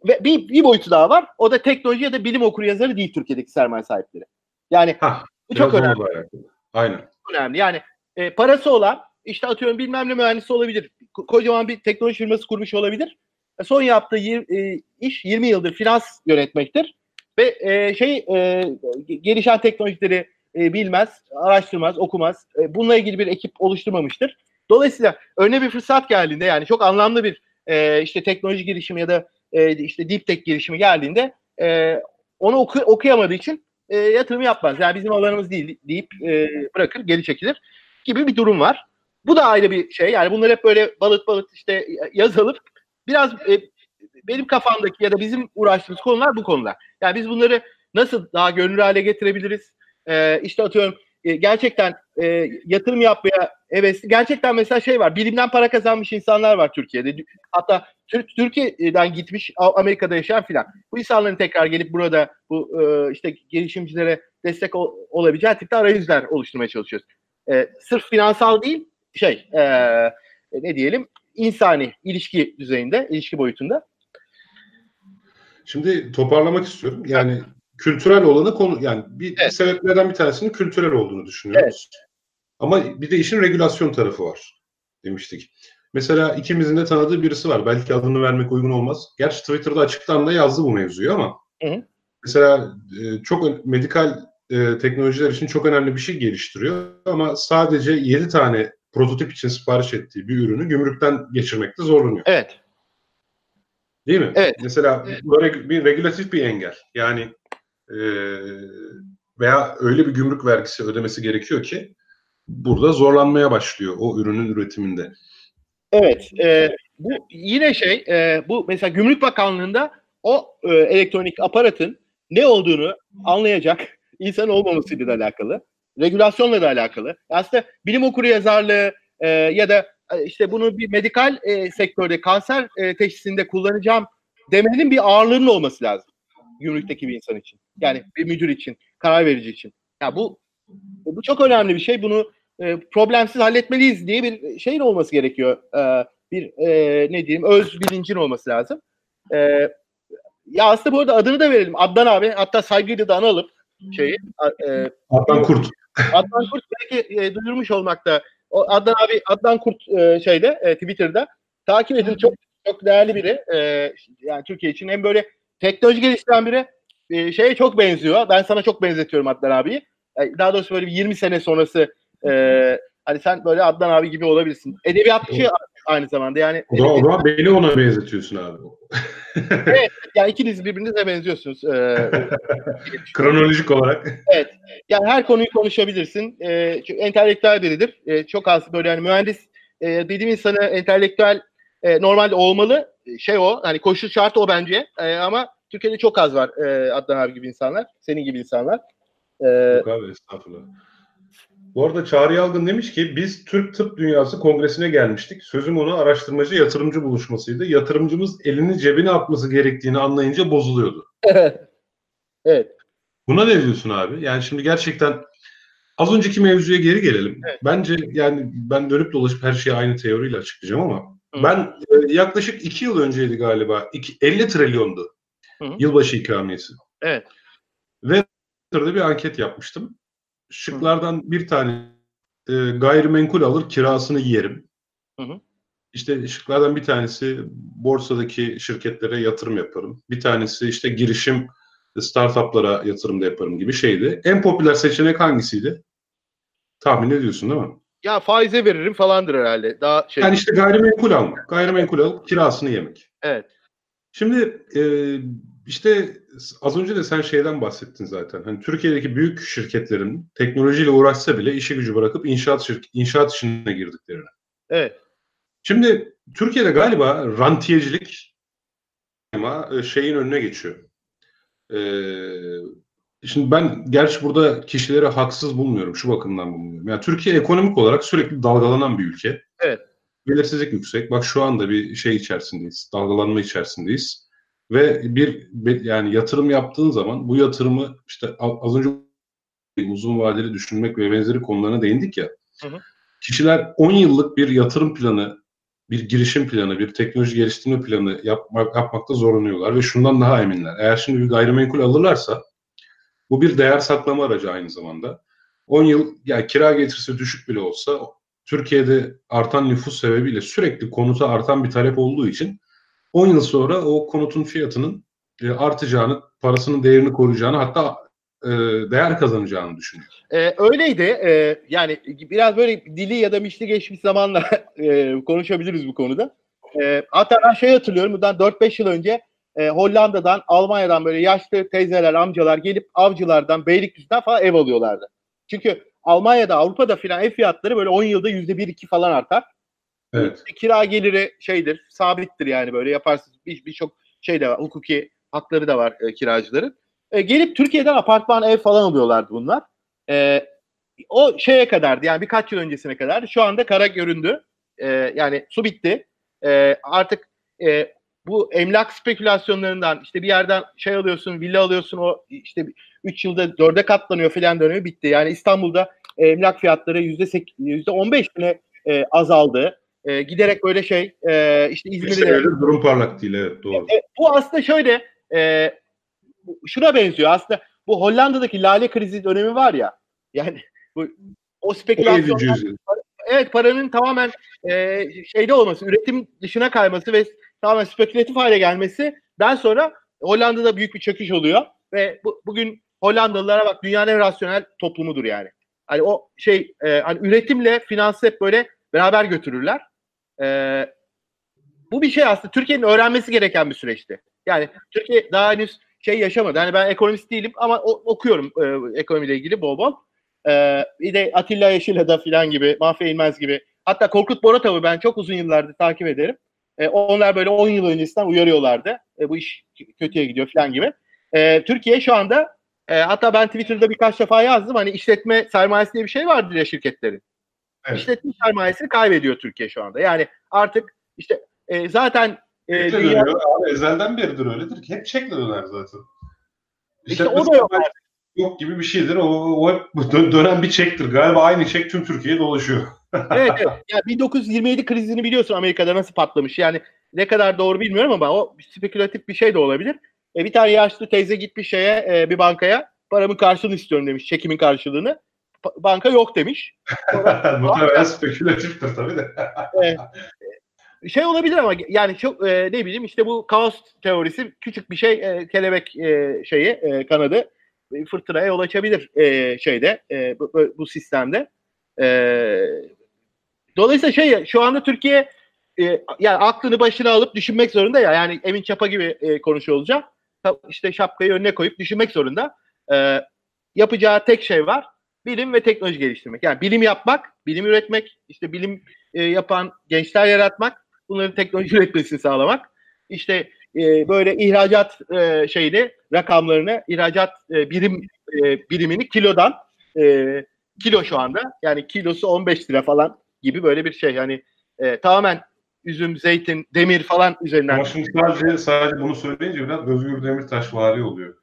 B: ve bir, bir boyutu daha var. O da teknoloji ya da bilim okur yazarı değil Türkiye'deki sermaye sahipleri. Yani Hah, bu çok önemli. Aynen. Çok önemli. Yani e, parası olan işte atıyorum bilmem ne mühendisi olabilir. Kocaman bir teknoloji firması kurmuş olabilir. E, son yaptığı e, iş 20 yıldır finans yönetmektir. Ve e, şey e, gelişen teknolojileri e, bilmez, araştırmaz, okumaz. E, bununla ilgili bir ekip oluşturmamıştır. Dolayısıyla önüne bir fırsat geldiğinde yani çok anlamlı bir e, işte teknoloji girişimi ya da e, işte deep tech girişimi geldiğinde e, onu oku, okuyamadığı için e, yatırım yapmaz. Yani bizim alanımız değil deyip e, bırakır, geri çekilir gibi bir durum var. Bu da ayrı bir şey. Yani bunlar hep böyle balık balık işte yazılıp biraz e, benim kafamdaki ya da bizim uğraştığımız konular bu konular. Yani biz bunları nasıl daha gönüllü hale getirebiliriz? Ee, işte atıyorum e, gerçekten e, yatırım yapmaya evet gerçekten mesela şey var bilimden para kazanmış insanlar var Türkiye'de hatta Türk Türkiye'den gitmiş Amerika'da yaşayan filan bu insanların tekrar gelip burada bu e, işte gelişimcilere destek ol, olabileceği tipte arayüzler oluşturmaya çalışıyoruz. E, sırf finansal değil şey e, ne diyelim insani ilişki düzeyinde ilişki boyutunda.
A: Şimdi toparlamak istiyorum. Yani kültürel olanı konu yani bir evet. sebeplerden bir tanesinin kültürel olduğunu düşünüyoruz. Evet. Ama bir de işin regülasyon tarafı var demiştik. Mesela ikimizin de tanıdığı birisi var. Belki adını vermek uygun olmaz. Gerçi Twitter'da açıktan da yazdı bu mevzuyu ama hı hı. mesela e, çok medikal e, teknolojiler için çok önemli bir şey geliştiriyor ama sadece 7 tane prototip için sipariş ettiği bir ürünü gümrükten geçirmekte zorlanıyor.
B: Evet.
A: Değil mi? Evet. Mesela böyle bir regülatif bir engel. Yani e, veya öyle bir gümrük vergisi ödemesi gerekiyor ki burada zorlanmaya başlıyor o ürünün üretiminde.
B: Evet. E, bu yine şey e, bu mesela Gümrük Bakanlığı'nda o e, elektronik aparatın ne olduğunu anlayacak insan olmamasıyla da alakalı. Regülasyonla da alakalı. Aslında bilim okuru yazarlığı e, ya da e, işte bunu bir medikal e, sektörde kanser e, teşhisinde kullanacağım demenin bir ağırlığının olması lazım. Gümrükteki bir insan için. Yani bir müdür için, karar verici için. Ya bu bu çok önemli bir şey. Bunu e, problemsiz halletmeliyiz diye bir şeyin olması gerekiyor. E, bir e, ne diyeyim öz bilincin olması lazım. E, ya aslında bu arada adını da verelim. Adnan abi hatta saygıyla da analım şeyi.
A: E, Adnan Kurt.
B: Adnan Kurt belki e, duyurmuş olmakta. O Adnan abi Adnan Kurt e, şeyde e, Twitter'da takip edin çok çok değerli biri. E, yani Türkiye için hem böyle teknoloji geliştiren biri e, şeye çok benziyor. Ben sana çok benzetiyorum Adnan abiyi. E, daha doğrusu böyle bir 20 sene sonrası e, hani sen böyle Adnan abi gibi olabilirsin. Edebiyatçı aynı zamanda yani.
A: O zaman, o zaman beni ona benzetiyorsun abi.
B: evet yani ikiniz birbirinize benziyorsunuz. E,
A: Kronolojik olarak.
B: Evet. Yani her konuyu konuşabilirsin. E, entelektüel biridir. E, çok az böyle yani mühendis e, dediğim insanı entelektüel e, normalde olmalı. Şey o hani koşul şart o bence. E, ama Türkiye'de çok az var e, Adnan abi gibi insanlar. Senin gibi insanlar.
A: E, Yok abi estağfurullah. Bu arada Çağrı Yalgın demiş ki biz Türk Tıp Dünyası Kongresi'ne gelmiştik. Sözüm onu araştırmacı yatırımcı buluşmasıydı. Yatırımcımız elini cebine atması gerektiğini anlayınca bozuluyordu.
B: evet.
A: Buna ne diyorsun abi? Yani şimdi gerçekten az önceki mevzuya geri gelelim. Evet. Bence yani ben dönüp dolaşıp her şeyi aynı teoriyle açıklayacağım ama Hı. ben e, yaklaşık iki yıl önceydi galiba. Iki, 50 trilyondu. Hı. Yılbaşı ikramiyesi.
B: Evet.
A: Ve bir anket yapmıştım. Şıklardan bir tane e, gayrimenkul alır kirasını yerim. Hı hı. İşte şıklardan bir tanesi borsadaki şirketlere yatırım yaparım. Bir tanesi işte girişim startuplara yatırım da yaparım gibi şeydi. En popüler seçenek hangisiydi? Tahmin ediyorsun değil mi?
B: Ya faize veririm falandır herhalde. Daha şey.
A: Yani işte gayrimenkul almak. Gayrimenkul alıp kirasını yemek.
B: Evet.
A: Şimdi e, işte az önce de sen şeyden bahsettin zaten. Hani Türkiye'deki büyük şirketlerin teknolojiyle uğraşsa bile işi gücü bırakıp inşaat şirk inşaat işine girdiklerini.
B: Evet.
A: Şimdi Türkiye'de galiba rantiyecilik ama e, şeyin önüne geçiyor. Ee, şimdi ben gerçi burada kişileri haksız bulmuyorum. Şu bakımdan bulmuyorum. Yani Türkiye ekonomik olarak sürekli dalgalanan bir ülke.
B: Evet.
A: Belirsizlik yüksek. Bak şu anda bir şey içerisindeyiz. Dalgalanma içerisindeyiz. Ve bir yani yatırım yaptığın zaman bu yatırımı işte az önce uzun vadeli düşünmek ve benzeri konularına değindik ya. Hı hı. Kişiler 10 yıllık bir yatırım planı, bir girişim planı, bir teknoloji geliştirme planı yapmak, yapmakta zorlanıyorlar ve şundan daha eminler. Eğer şimdi bir gayrimenkul alırlarsa bu bir değer saklama aracı aynı zamanda. 10 yıl yani kira getirisi düşük bile olsa Türkiye'de artan nüfus sebebiyle sürekli konuta artan bir talep olduğu için 10 yıl sonra o konutun fiyatının e, artacağını, parasının değerini koruyacağını hatta e, değer kazanacağını düşünüyor.
B: Ee, öyleydi. Ee, yani biraz böyle dili ya da mişli geçmiş zamanla e, konuşabiliriz bu konuda. E, hatta ben şey hatırlıyorum bundan 4-5 yıl önce e, Hollanda'dan, Almanya'dan böyle yaşlı teyzeler, amcalar gelip avcılardan, Beylikdüzü'den falan ev alıyorlardı. Çünkü Almanya'da, Avrupa'da filan ev fiyatları böyle 10 yılda yüzde bir iki falan artar.
A: Evet.
B: Kira geliri şeydir, sabittir yani böyle yaparsınız. Birçok bir şey de var, hukuki hakları da var e, kiracıların. E, gelip Türkiye'den apartman ev falan alıyorlardı bunlar. E, o şeye kadardı yani birkaç yıl öncesine kadar. Şu anda kara göründü. E, yani su bitti. E, artık e, bu emlak spekülasyonlarından işte bir yerden şey alıyorsun, villa alıyorsun o işte 3 yılda dörde katlanıyor filan dönemi bitti. Yani İstanbul'da emlak fiyatları yüzde yüzde on beş bine e, azaldı. E, giderek böyle şey e, işte İzmir'de
A: durum parlak değil evet doğru. E,
B: bu aslında şöyle e, şuna benziyor aslında bu Hollanda'daki lale krizi dönemi var ya yani bu o spekülasyon evet paranın tamamen e, şeyde olması üretim dışına kayması ve tamamen spekülatif hale gelmesinden sonra Hollanda'da büyük bir çöküş oluyor ve bu, bugün Hollandalılara bak dünyanın en rasyonel toplumudur yani. Hani o şey e, hani üretimle finansı hep böyle beraber götürürler. E, bu bir şey aslında Türkiye'nin öğrenmesi gereken bir süreçti. Yani Türkiye daha henüz şey yaşamadı. Hani ben ekonomist değilim ama o, okuyorum e, ekonomiyle ilgili bol bol. E, bir de Atilla Yeşilada falan gibi, Mahfi İlmez gibi. Hatta Korkut Boratav'ı ben çok uzun yıllardır takip ederim. E, onlar böyle 10 yıl öncesinden uyarıyorlardı. E, bu iş kötüye gidiyor falan gibi. E, Türkiye şu anda e, hatta ben Twitter'da birkaç defa yazdım. Hani işletme sermayesi diye bir şey vardır ya şirketlerin. Evet. İşletme sermayesini kaybediyor Türkiye şu anda. Yani artık işte e, zaten
A: e, dünya... Abi, ezelden beridir öyledir ki hep çekle döner zaten.
B: İşte, işte o da yok.
A: Yok gibi bir şeydir. O, o hep dönen bir çektir. Galiba aynı çek tüm Türkiye'ye dolaşıyor.
B: evet, evet. Yani 1927 krizini biliyorsun Amerika'da nasıl patlamış. Yani ne kadar doğru bilmiyorum ama o spekülatif bir şey de olabilir. E, bir tane yaşlı teyze gitmiş şeye e, bir bankaya paramın karşılığını istiyorum demiş. Çekimin karşılığını. Banka yok demiş.
A: Muhtemelen spekülatiftir tabii de.
B: şey olabilir ama yani çok e, ne bileyim işte bu kaos teorisi küçük bir şey e, kelebek e, şeyi e, kanadı e, fırtınaya yol açabilir e, şeyde e, bu, bu sistemde. E, dolayısıyla şey şu anda Türkiye e, yani aklını başına alıp düşünmek zorunda ya yani Emin Çapa gibi e, konuşuyor olacak. İşte şapkayı önüne koyup düşünmek zorunda. E, yapacağı tek şey var. Bilim ve teknoloji geliştirmek. Yani bilim yapmak, bilim üretmek, işte bilim e, yapan gençler yaratmak, bunların teknoloji üretmesini sağlamak. İşte e, böyle ihracat e, şeyini, rakamlarını, ihracat e, birim e, birimini kilodan e, kilo şu anda. Yani kilosu 15 lira falan gibi böyle bir şey. Yani e, tamamen üzüm, zeytin, demir falan üzerinden.
A: Ama şimdi sadece, sadece bunu söyleyince biraz Özgür Demirtaş vari oluyor.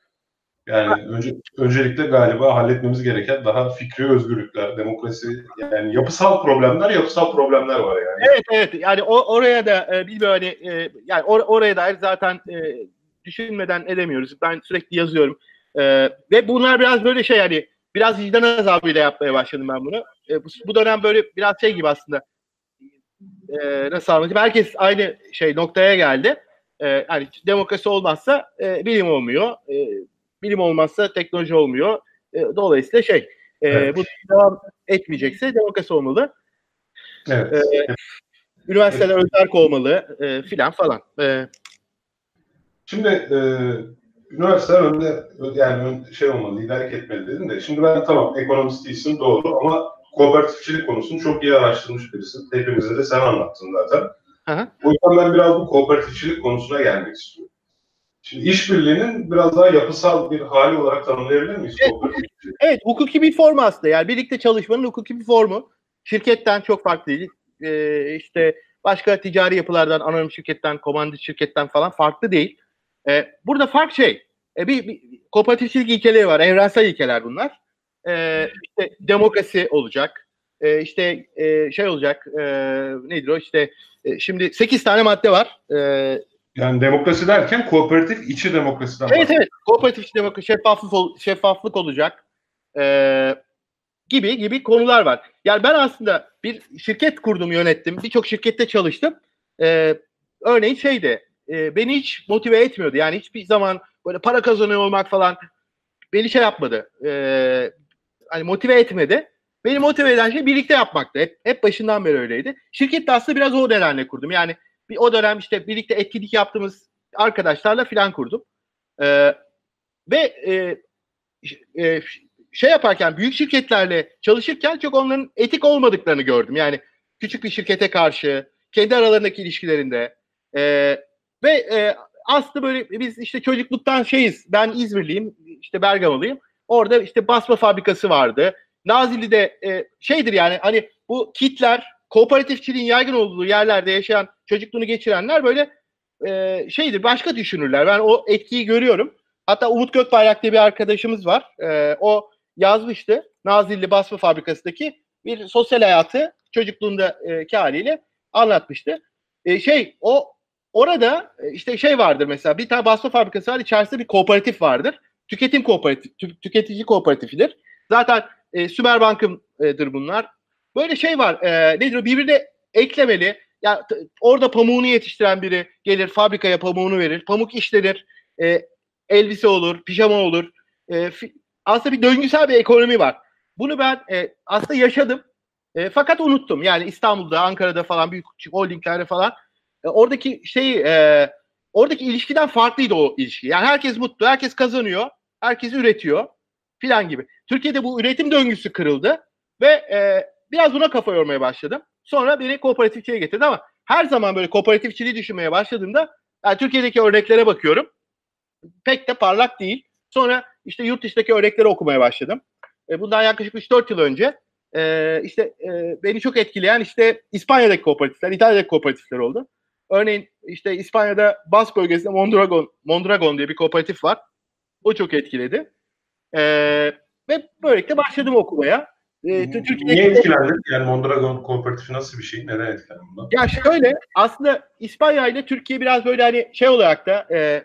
A: Yani önce, öncelikle galiba halletmemiz gereken daha fikri özgürlükler, demokrasi, yani yapısal problemler, yapısal problemler var yani.
B: Evet evet yani o, oraya da e, bilmiyorum hani e, yani or, oraya dair zaten e, düşünmeden edemiyoruz. Ben sürekli yazıyorum. E, ve bunlar biraz böyle şey yani biraz vicdan azabıyla yapmaya başladım ben bunu. E, bu, bu dönem böyle biraz şey gibi aslında e, nasıl anlatayım? Herkes aynı şey noktaya geldi. E, hani demokrasi olmazsa e, bilim olmuyor. E, bilim olmazsa teknoloji olmuyor. E, dolayısıyla şey e, evet. bu devam etmeyecekse demokrasi olmalı. Evet. E, üniversiteler evet. özerk olmalı e, filan falan. E,
A: Şimdi e, üniversiteler önde yani şey olmalı, liderlik etmeli dedim de. Şimdi ben tamam ekonomist değilsin doğru ama kooperatifçilik konusunu çok iyi araştırmış birisin. Hepimize de sen anlattın zaten. Hı O yüzden ben biraz bu kooperatifçilik konusuna gelmek istiyorum. Şimdi işbirliğinin biraz daha yapısal bir hali olarak tanımlayabilir miyiz?
B: Evet, evet hukuki bir formu aslında. Yani birlikte çalışmanın hukuki bir formu. Şirketten çok farklı değil. Ee, işte başka ticari yapılardan, anonim şirketten, komandit şirketten falan farklı değil. Ee, burada fark şey, e, bir, bir kooperatifçilik ilkeleri var, evrensel ilkeler bunlar. Ee, işte demokrasi olacak, ee, işte e, şey olacak, e, nedir o işte, e, şimdi 8 tane madde var.
A: Ee, yani demokrasi derken kooperatif içi demokrasiden
B: Evet evet. Kooperatif içi demokrasi, şeffaflık, şeffaflık olacak. Ee, gibi gibi konular var. Yani ben aslında bir şirket kurdum, yönettim. Birçok şirkette çalıştım. Ee, örneğin şeydi, e, beni hiç motive etmiyordu. Yani hiçbir zaman böyle para kazanıyor olmak falan beni şey yapmadı. Ee, hani motive etmedi. Beni motive eden şey birlikte yapmaktı. Hep, hep başından beri öyleydi. Şirkette aslında biraz o nedenle kurdum. Yani bir o dönem işte birlikte etkinlik yaptığımız arkadaşlarla filan kurdum. E, ve e, e, şey yaparken büyük şirketlerle çalışırken çok onların etik olmadıklarını gördüm. Yani küçük bir şirkete karşı kendi aralarındaki ilişkilerinde e, ve e, aslında böyle biz işte çocukluktan şeyiz. Ben İzmirliyim, işte Bergamalıyım. Orada işte basma fabrikası vardı. Nazilli'de e, şeydir yani hani bu kitler kooperatifçiliğin yaygın olduğu yerlerde yaşayan çocukluğunu geçirenler böyle e, şeydir başka düşünürler. Ben o etkiyi görüyorum. Hatta Umut Gökbayrak diye bir arkadaşımız var. E, o yazmıştı. Nazilli Basma Fabrikası'ndaki bir sosyal hayatı çocukluğundaki haliyle anlatmıştı. E, şey o orada e, işte şey vardır mesela bir tane basma fabrikası var içerisinde bir kooperatif vardır. Tüketim kooperatif, tü, tüketici kooperatifidir. Zaten e, Sümerbank'ındır bunlar. Böyle şey var. E, nedir o? Birbirine eklemeli. Ya orada pamuğunu yetiştiren biri gelir fabrikaya pamuğunu verir. Pamuk işlenir. E, elbise olur, pijama olur. E, aslında bir döngüsel bir ekonomi var. Bunu ben e, aslında yaşadım. E, fakat unuttum. Yani İstanbul'da, Ankara'da falan büyük holdinglerde falan e, oradaki şey e, oradaki ilişkiden farklıydı o ilişki. Yani herkes mutlu, herkes kazanıyor, herkes üretiyor filan gibi. Türkiye'de bu üretim döngüsü kırıldı ve e, biraz buna kafa yormaya başladım. Sonra beni kooperatifçiye getirdi ama her zaman böyle kooperatifçiliği düşünmeye başladığımda yani Türkiye'deki örneklere bakıyorum. Pek de parlak değil. Sonra işte yurt dışındaki örnekleri okumaya başladım. E, bundan yaklaşık 3-4 yıl önce e, işte e, beni çok etkileyen işte İspanya'daki kooperatifler, İtalya'daki kooperatifler oldu. Örneğin işte İspanya'da Bas bölgesinde Mondragon, Mondragon diye bir kooperatif var. O çok etkiledi. E, ve böylelikle başladım okumaya.
A: E, Niye etkilendin? Yani Mondragon kooperatifi nasıl bir şey? Neden etkilendin?
B: Ya şöyle aslında İspanya ile Türkiye biraz böyle hani şey olarak da e,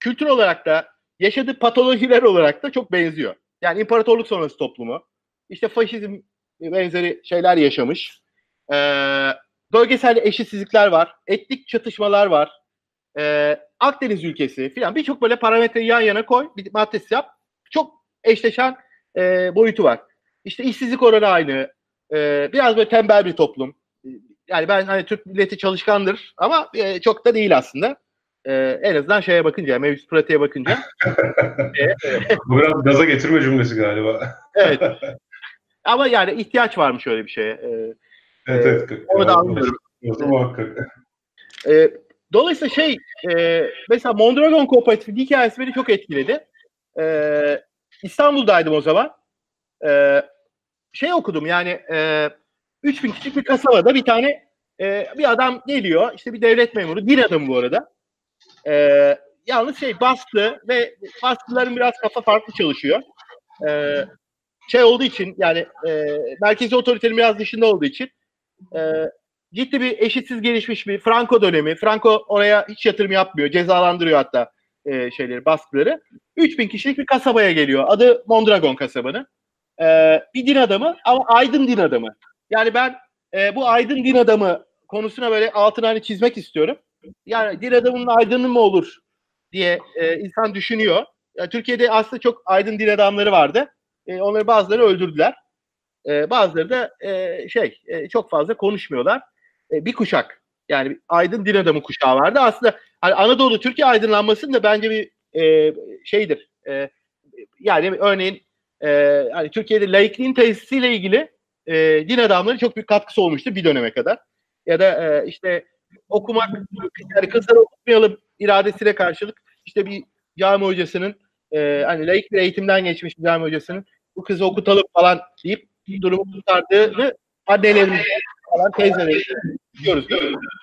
B: kültür olarak da yaşadığı patolojiler olarak da çok benziyor. Yani imparatorluk sonrası toplumu. İşte faşizm benzeri şeyler yaşamış. Ee, bölgesel eşitsizlikler var. Etnik çatışmalar var. Ee, Akdeniz ülkesi filan birçok böyle parametreyi yan yana koy. Bir maddesi yap. Çok eşleşen e, boyutu var. İşte işsizlik oranı aynı. E, biraz böyle tembel bir toplum. Yani ben hani Türk milleti çalışkandır ama e, çok da değil aslında. E, en azından şeye bakınca, mevcut pratiğe bakınca.
A: Bu biraz gaza getirme cümlesi galiba.
B: evet. Ama yani ihtiyaç varmış öyle bir şeye.
A: E, evet, evet. E,
B: onu da anlıyorum.
A: Muhakkak.
B: E, dolayısıyla şey, e, mesela Mondragon Kooperatifi hikayesi beni çok etkiledi. E, İstanbul'daydım o zaman. E, şey okudum yani e, 3000 kişilik bir kasabada bir tane e, bir adam geliyor. işte bir devlet memuru. Din adamı bu arada. E, yalnız şey baskı ve baskıların biraz kafa farklı çalışıyor. E, şey olduğu için yani e, merkezi otoritenin biraz dışında olduğu için e, ciddi bir eşitsiz gelişmiş bir Franco dönemi. Franco oraya hiç yatırım yapmıyor. Cezalandırıyor hatta e, şeyleri, baskıları. 3000 kişilik bir kasabaya geliyor. Adı Mondragon kasabanı. E, bir din adamı ama aydın din adamı. Yani ben e, bu aydın din adamı konusuna böyle altını hani çizmek istiyorum. Yani din adamının aydını mı olur diye e, insan düşünüyor. Yani Türkiye'de aslında çok aydın din adamları vardı. E, onları bazıları öldürdüler. E, bazıları da e, şey e, çok fazla konuşmuyorlar. E, bir kuşak yani aydın din adamı kuşağı vardı. Aslında hani Anadolu Türkiye aydınlanmasının da bence bir e, şeydir. E, yani örneğin e, hani Türkiye'de laikliğin tesisiyle ilgili e, din adamları çok büyük katkısı olmuştur bir döneme kadar. Ya da e, işte okumak yani kızları okutmayalım iradesine karşılık işte bir cami hocasının e, hani laik bir eğitimden geçmiş bir cami hocasının bu kızı okutalım falan deyip durumu kurtardığını annelerimiz falan teyzelerimiz diyoruz.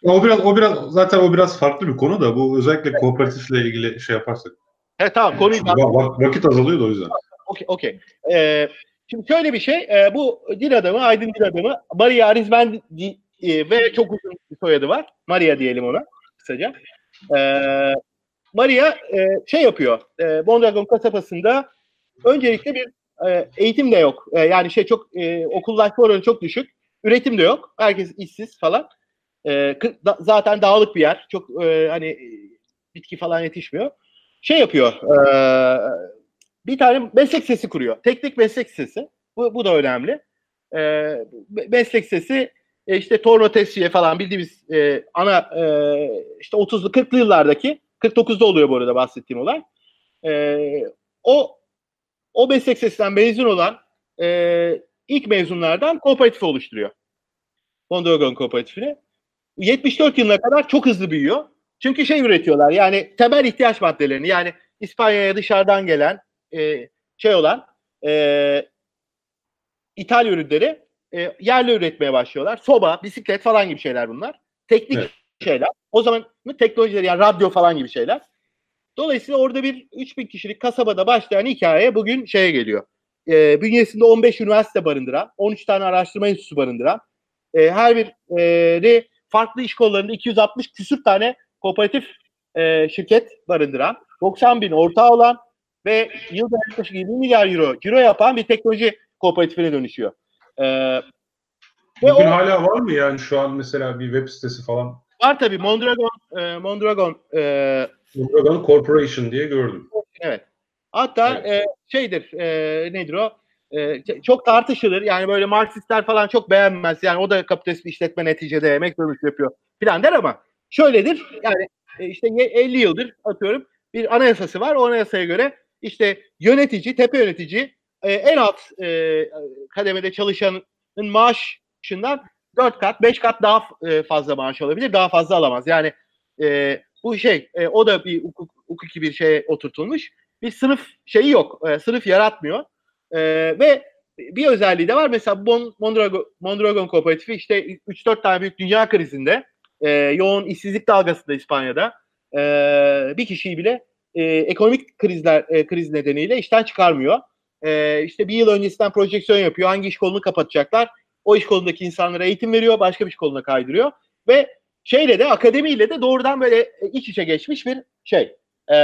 A: O biraz o biraz zaten o biraz farklı bir konu da bu özellikle kooperatifle ilgili şey yaparsak.
B: Evet tamam konuyu
A: Vak, vakit azalıyor da o yüzden.
B: Okey okey. Ee, şimdi şöyle bir şey e, bu din adamı Aydın din adamı Maria Arizmendi e, ve çok uzun bir soyadı var. Maria diyelim ona kısaca. Ee, Maria e, şey yapıyor. E, Mondragon kasabasında öncelikle bir e, eğitim de yok. E, yani şey çok e, okullaşma oranı çok düşük. Üretim de yok. Herkes işsiz falan. E, da, zaten dağlık bir yer. Çok e, hani bitki falan yetişmiyor. Şey yapıyor. E, bir tane meslek sesi kuruyor. Teknik meslek sesi. Bu, bu da önemli. E, meslek sesi e, işte torno testiye falan bildiğimiz e, ana e, işte 30'lu 40'lı yıllardaki 49'da oluyor bu arada bahsettiğim olay. E, o o meslek sesinden mezun olan e, ilk mezunlardan kooperatif oluşturuyor. Mondragon kooperatifini. 74 yılına kadar çok hızlı büyüyor. Çünkü şey üretiyorlar yani temel ihtiyaç maddelerini yani İspanya'ya dışarıdan gelen e, şey olan e, İtalya ürünleri e, yerli üretmeye başlıyorlar. Soba, bisiklet falan gibi şeyler bunlar. Teknik evet. şeyler. O zaman teknolojileri yani radyo falan gibi şeyler. Dolayısıyla orada bir 3000 kişilik kasabada başlayan hikaye bugün şeye geliyor. E, bünyesinde 15 üniversite barındıran, 13 tane araştırma enstitüsü barındıran, e, her biri farklı iş kollarında 260 küsür tane kooperatif e, şirket barındıran, 90 bin ortağı olan ve yılda yaklaşık 20 milyar euro ciro yapan bir teknoloji kooperatifine dönüşüyor.
A: Ee, Bugün o, hala var mı yani şu an mesela bir web sitesi falan?
B: Var tabii Mondragon e, Mondragon e,
A: Mondragon Corporation diye gördüm.
B: Evet. Hatta evet. E, şeydir e, nedir o? E, çok tartışılır. Yani böyle Marksistler falan çok beğenmez. Yani o da kapitalist bir işletme neticede emek dönüşü yapıyor filan der ama şöyledir. Yani e, işte 50 yıldır atıyorum bir anayasası var. O anayasaya göre işte yönetici, tepe yönetici e, en alt e, kademede çalışanın maaşından 4 kat, 5 kat daha e, fazla maaş alabilir. Daha fazla alamaz. Yani e, bu şey e, o da bir hukuk, hukuki bir şeye oturtulmuş. Bir sınıf şeyi yok. E, sınıf yaratmıyor. E, ve bir özelliği de var. Mesela Mondragon, Mondragon Kooperatifi işte 3-4 tane büyük dünya krizinde e, yoğun işsizlik dalgasında İspanya'da e, bir kişiyi bile e, ekonomik krizler e, kriz nedeniyle işten çıkarmıyor. E, işte bir yıl öncesinden projeksiyon yapıyor. Hangi iş kolunu kapatacaklar? O iş kolundaki insanlara eğitim veriyor. Başka bir iş koluna kaydırıyor. Ve şeyle de akademiyle de doğrudan böyle iç içe geçmiş bir şey. E,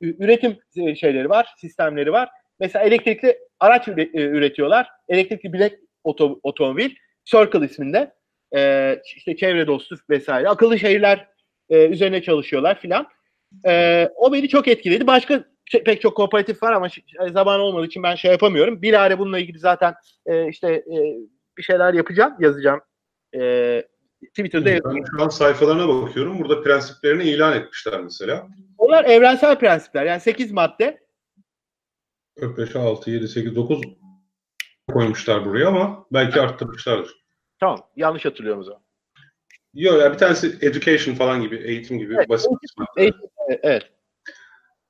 B: üretim şeyleri var, sistemleri var. Mesela elektrikli araç üretiyorlar. Elektrikli bilek oto, otomobil Circle isminde. E, işte çevre dostu vesaire. Akıllı şehirler e, üzerine çalışıyorlar filan. E, o beni çok etkiledi. Başka pek çok kooperatif var ama zaman olmadığı için ben şey yapamıyorum. Bir ara bununla ilgili zaten e, işte e, bir şeyler yapacağım, yazacağım. E, Twitter'da
A: Ben şu an sayfalarına bakıyorum. Burada prensiplerini ilan etmişler mesela.
B: Onlar evrensel prensipler. Yani 8 madde.
A: 4, 5, 6, 7, 8, 9 koymuşlar buraya ama belki arttırmışlardır.
B: Tamam. Yanlış hatırlıyorum o zaman.
A: Yok ya bir tanesi education falan gibi, eğitim gibi evet, basit.
B: Eğitim, evet.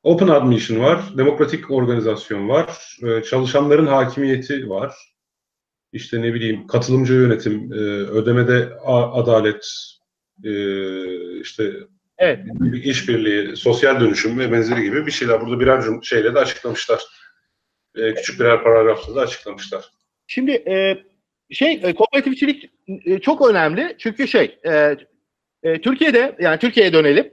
A: Open admission var, demokratik organizasyon var, e, çalışanların hakimiyeti var. İşte ne bileyim katılımcı yönetim, e, ödemede adalet, e, işte evet. işbirliği, sosyal dönüşüm ve benzeri gibi bir şeyler burada birer şeyle de açıklamışlar. Küçük birer paragrafta da açıklamışlar.
B: Şimdi şey kooperatifçilik çok önemli çünkü şey Türkiye'de yani Türkiye'ye dönelim.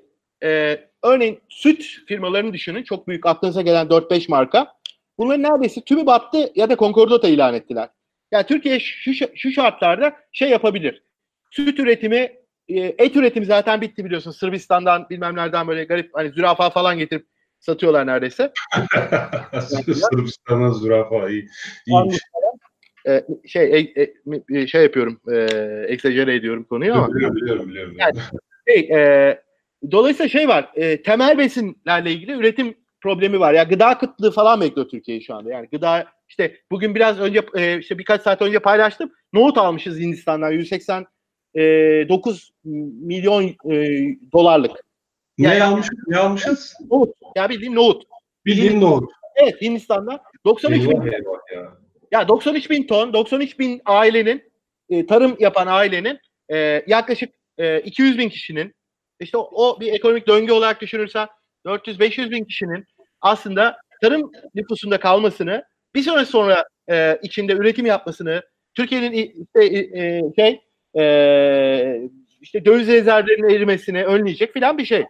B: Örneğin süt firmalarını düşünün. Çok büyük aklınıza gelen 4-5 marka. Bunların neredeyse tümü battı ya da konkordota ilan ettiler. Yani Türkiye şu, şu şartlarda şey yapabilir. Süt üretimi, e, et üretimi zaten bitti biliyorsun. Sırbistan'dan bilmem nereden böyle garip hani zürafa falan getirip satıyorlar neredeyse.
A: Sırbistan'dan zürafa iyi. İyiymiş.
B: Ee, şey e, e, şey yapıyorum, e, egzajere ediyorum konuyu ama.
A: Biliyorum, biliyorum, biliyorum.
B: Yani, şey, e, Dolayısıyla şey var, e, temel besinlerle ilgili üretim problemi var. Ya yani gıda kıtlığı falan bekliyor Türkiye'yi şu anda. Yani gıda işte bugün biraz önce e, işte birkaç saat önce paylaştım. Nohut almışız Hindistan'dan 189 e, milyon e, dolarlık.
A: Yani, ne almışız? Ne almışız?
B: Nohut. Ya bildiğim nohut.
A: Bildiğim nohut.
B: Evet Hindistan'da 93 bin. Ya. Ya 93 bin ton, 93 bin ailenin e, tarım yapan ailenin e, yaklaşık e, 200 bin kişinin işte o, o bir ekonomik döngü olarak düşünürsen 400-500 bin kişinin aslında tarım nüfusunda kalmasını bir süre sonra e, içinde üretim yapmasını Türkiye'nin işte, e, şey e, işte döviz rezervlerinin erimesini önleyecek filan bir şey.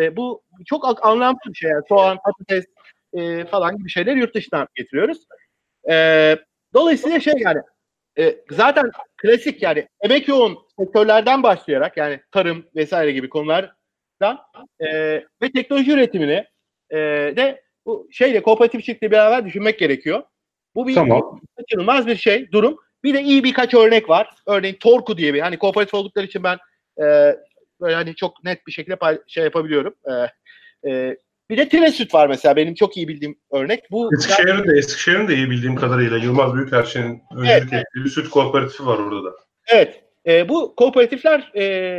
B: E, bu çok anlamsız bir şey. Yani soğan, patates e, falan gibi şeyler yurt dışından getiriyoruz. E, dolayısıyla şey yani e, zaten klasik yani emek yoğun sektörlerden başlayarak yani tarım vesaire gibi konulardan e, ve teknoloji üretimini e, de bu şeyle kooperatifçilikle beraber düşünmek gerekiyor. Bu bir tamam. kaçınılmaz bir şey, durum. Bir de iyi birkaç örnek var. Örneğin Torku diye bir hani kooperatif oldukları için ben e, böyle hani çok net bir şekilde pay- şey yapabiliyorum. E, e, bir de Tresüt var mesela benim çok iyi bildiğim örnek. Bu
A: Eskişehir'in de, Eskişehir'in de iyi bildiğim kadarıyla Yılmaz Büyükerşen'in
B: Evet.
A: ettiği bir süt kooperatifi var orada da.
B: Evet. E, bu kooperatifler e,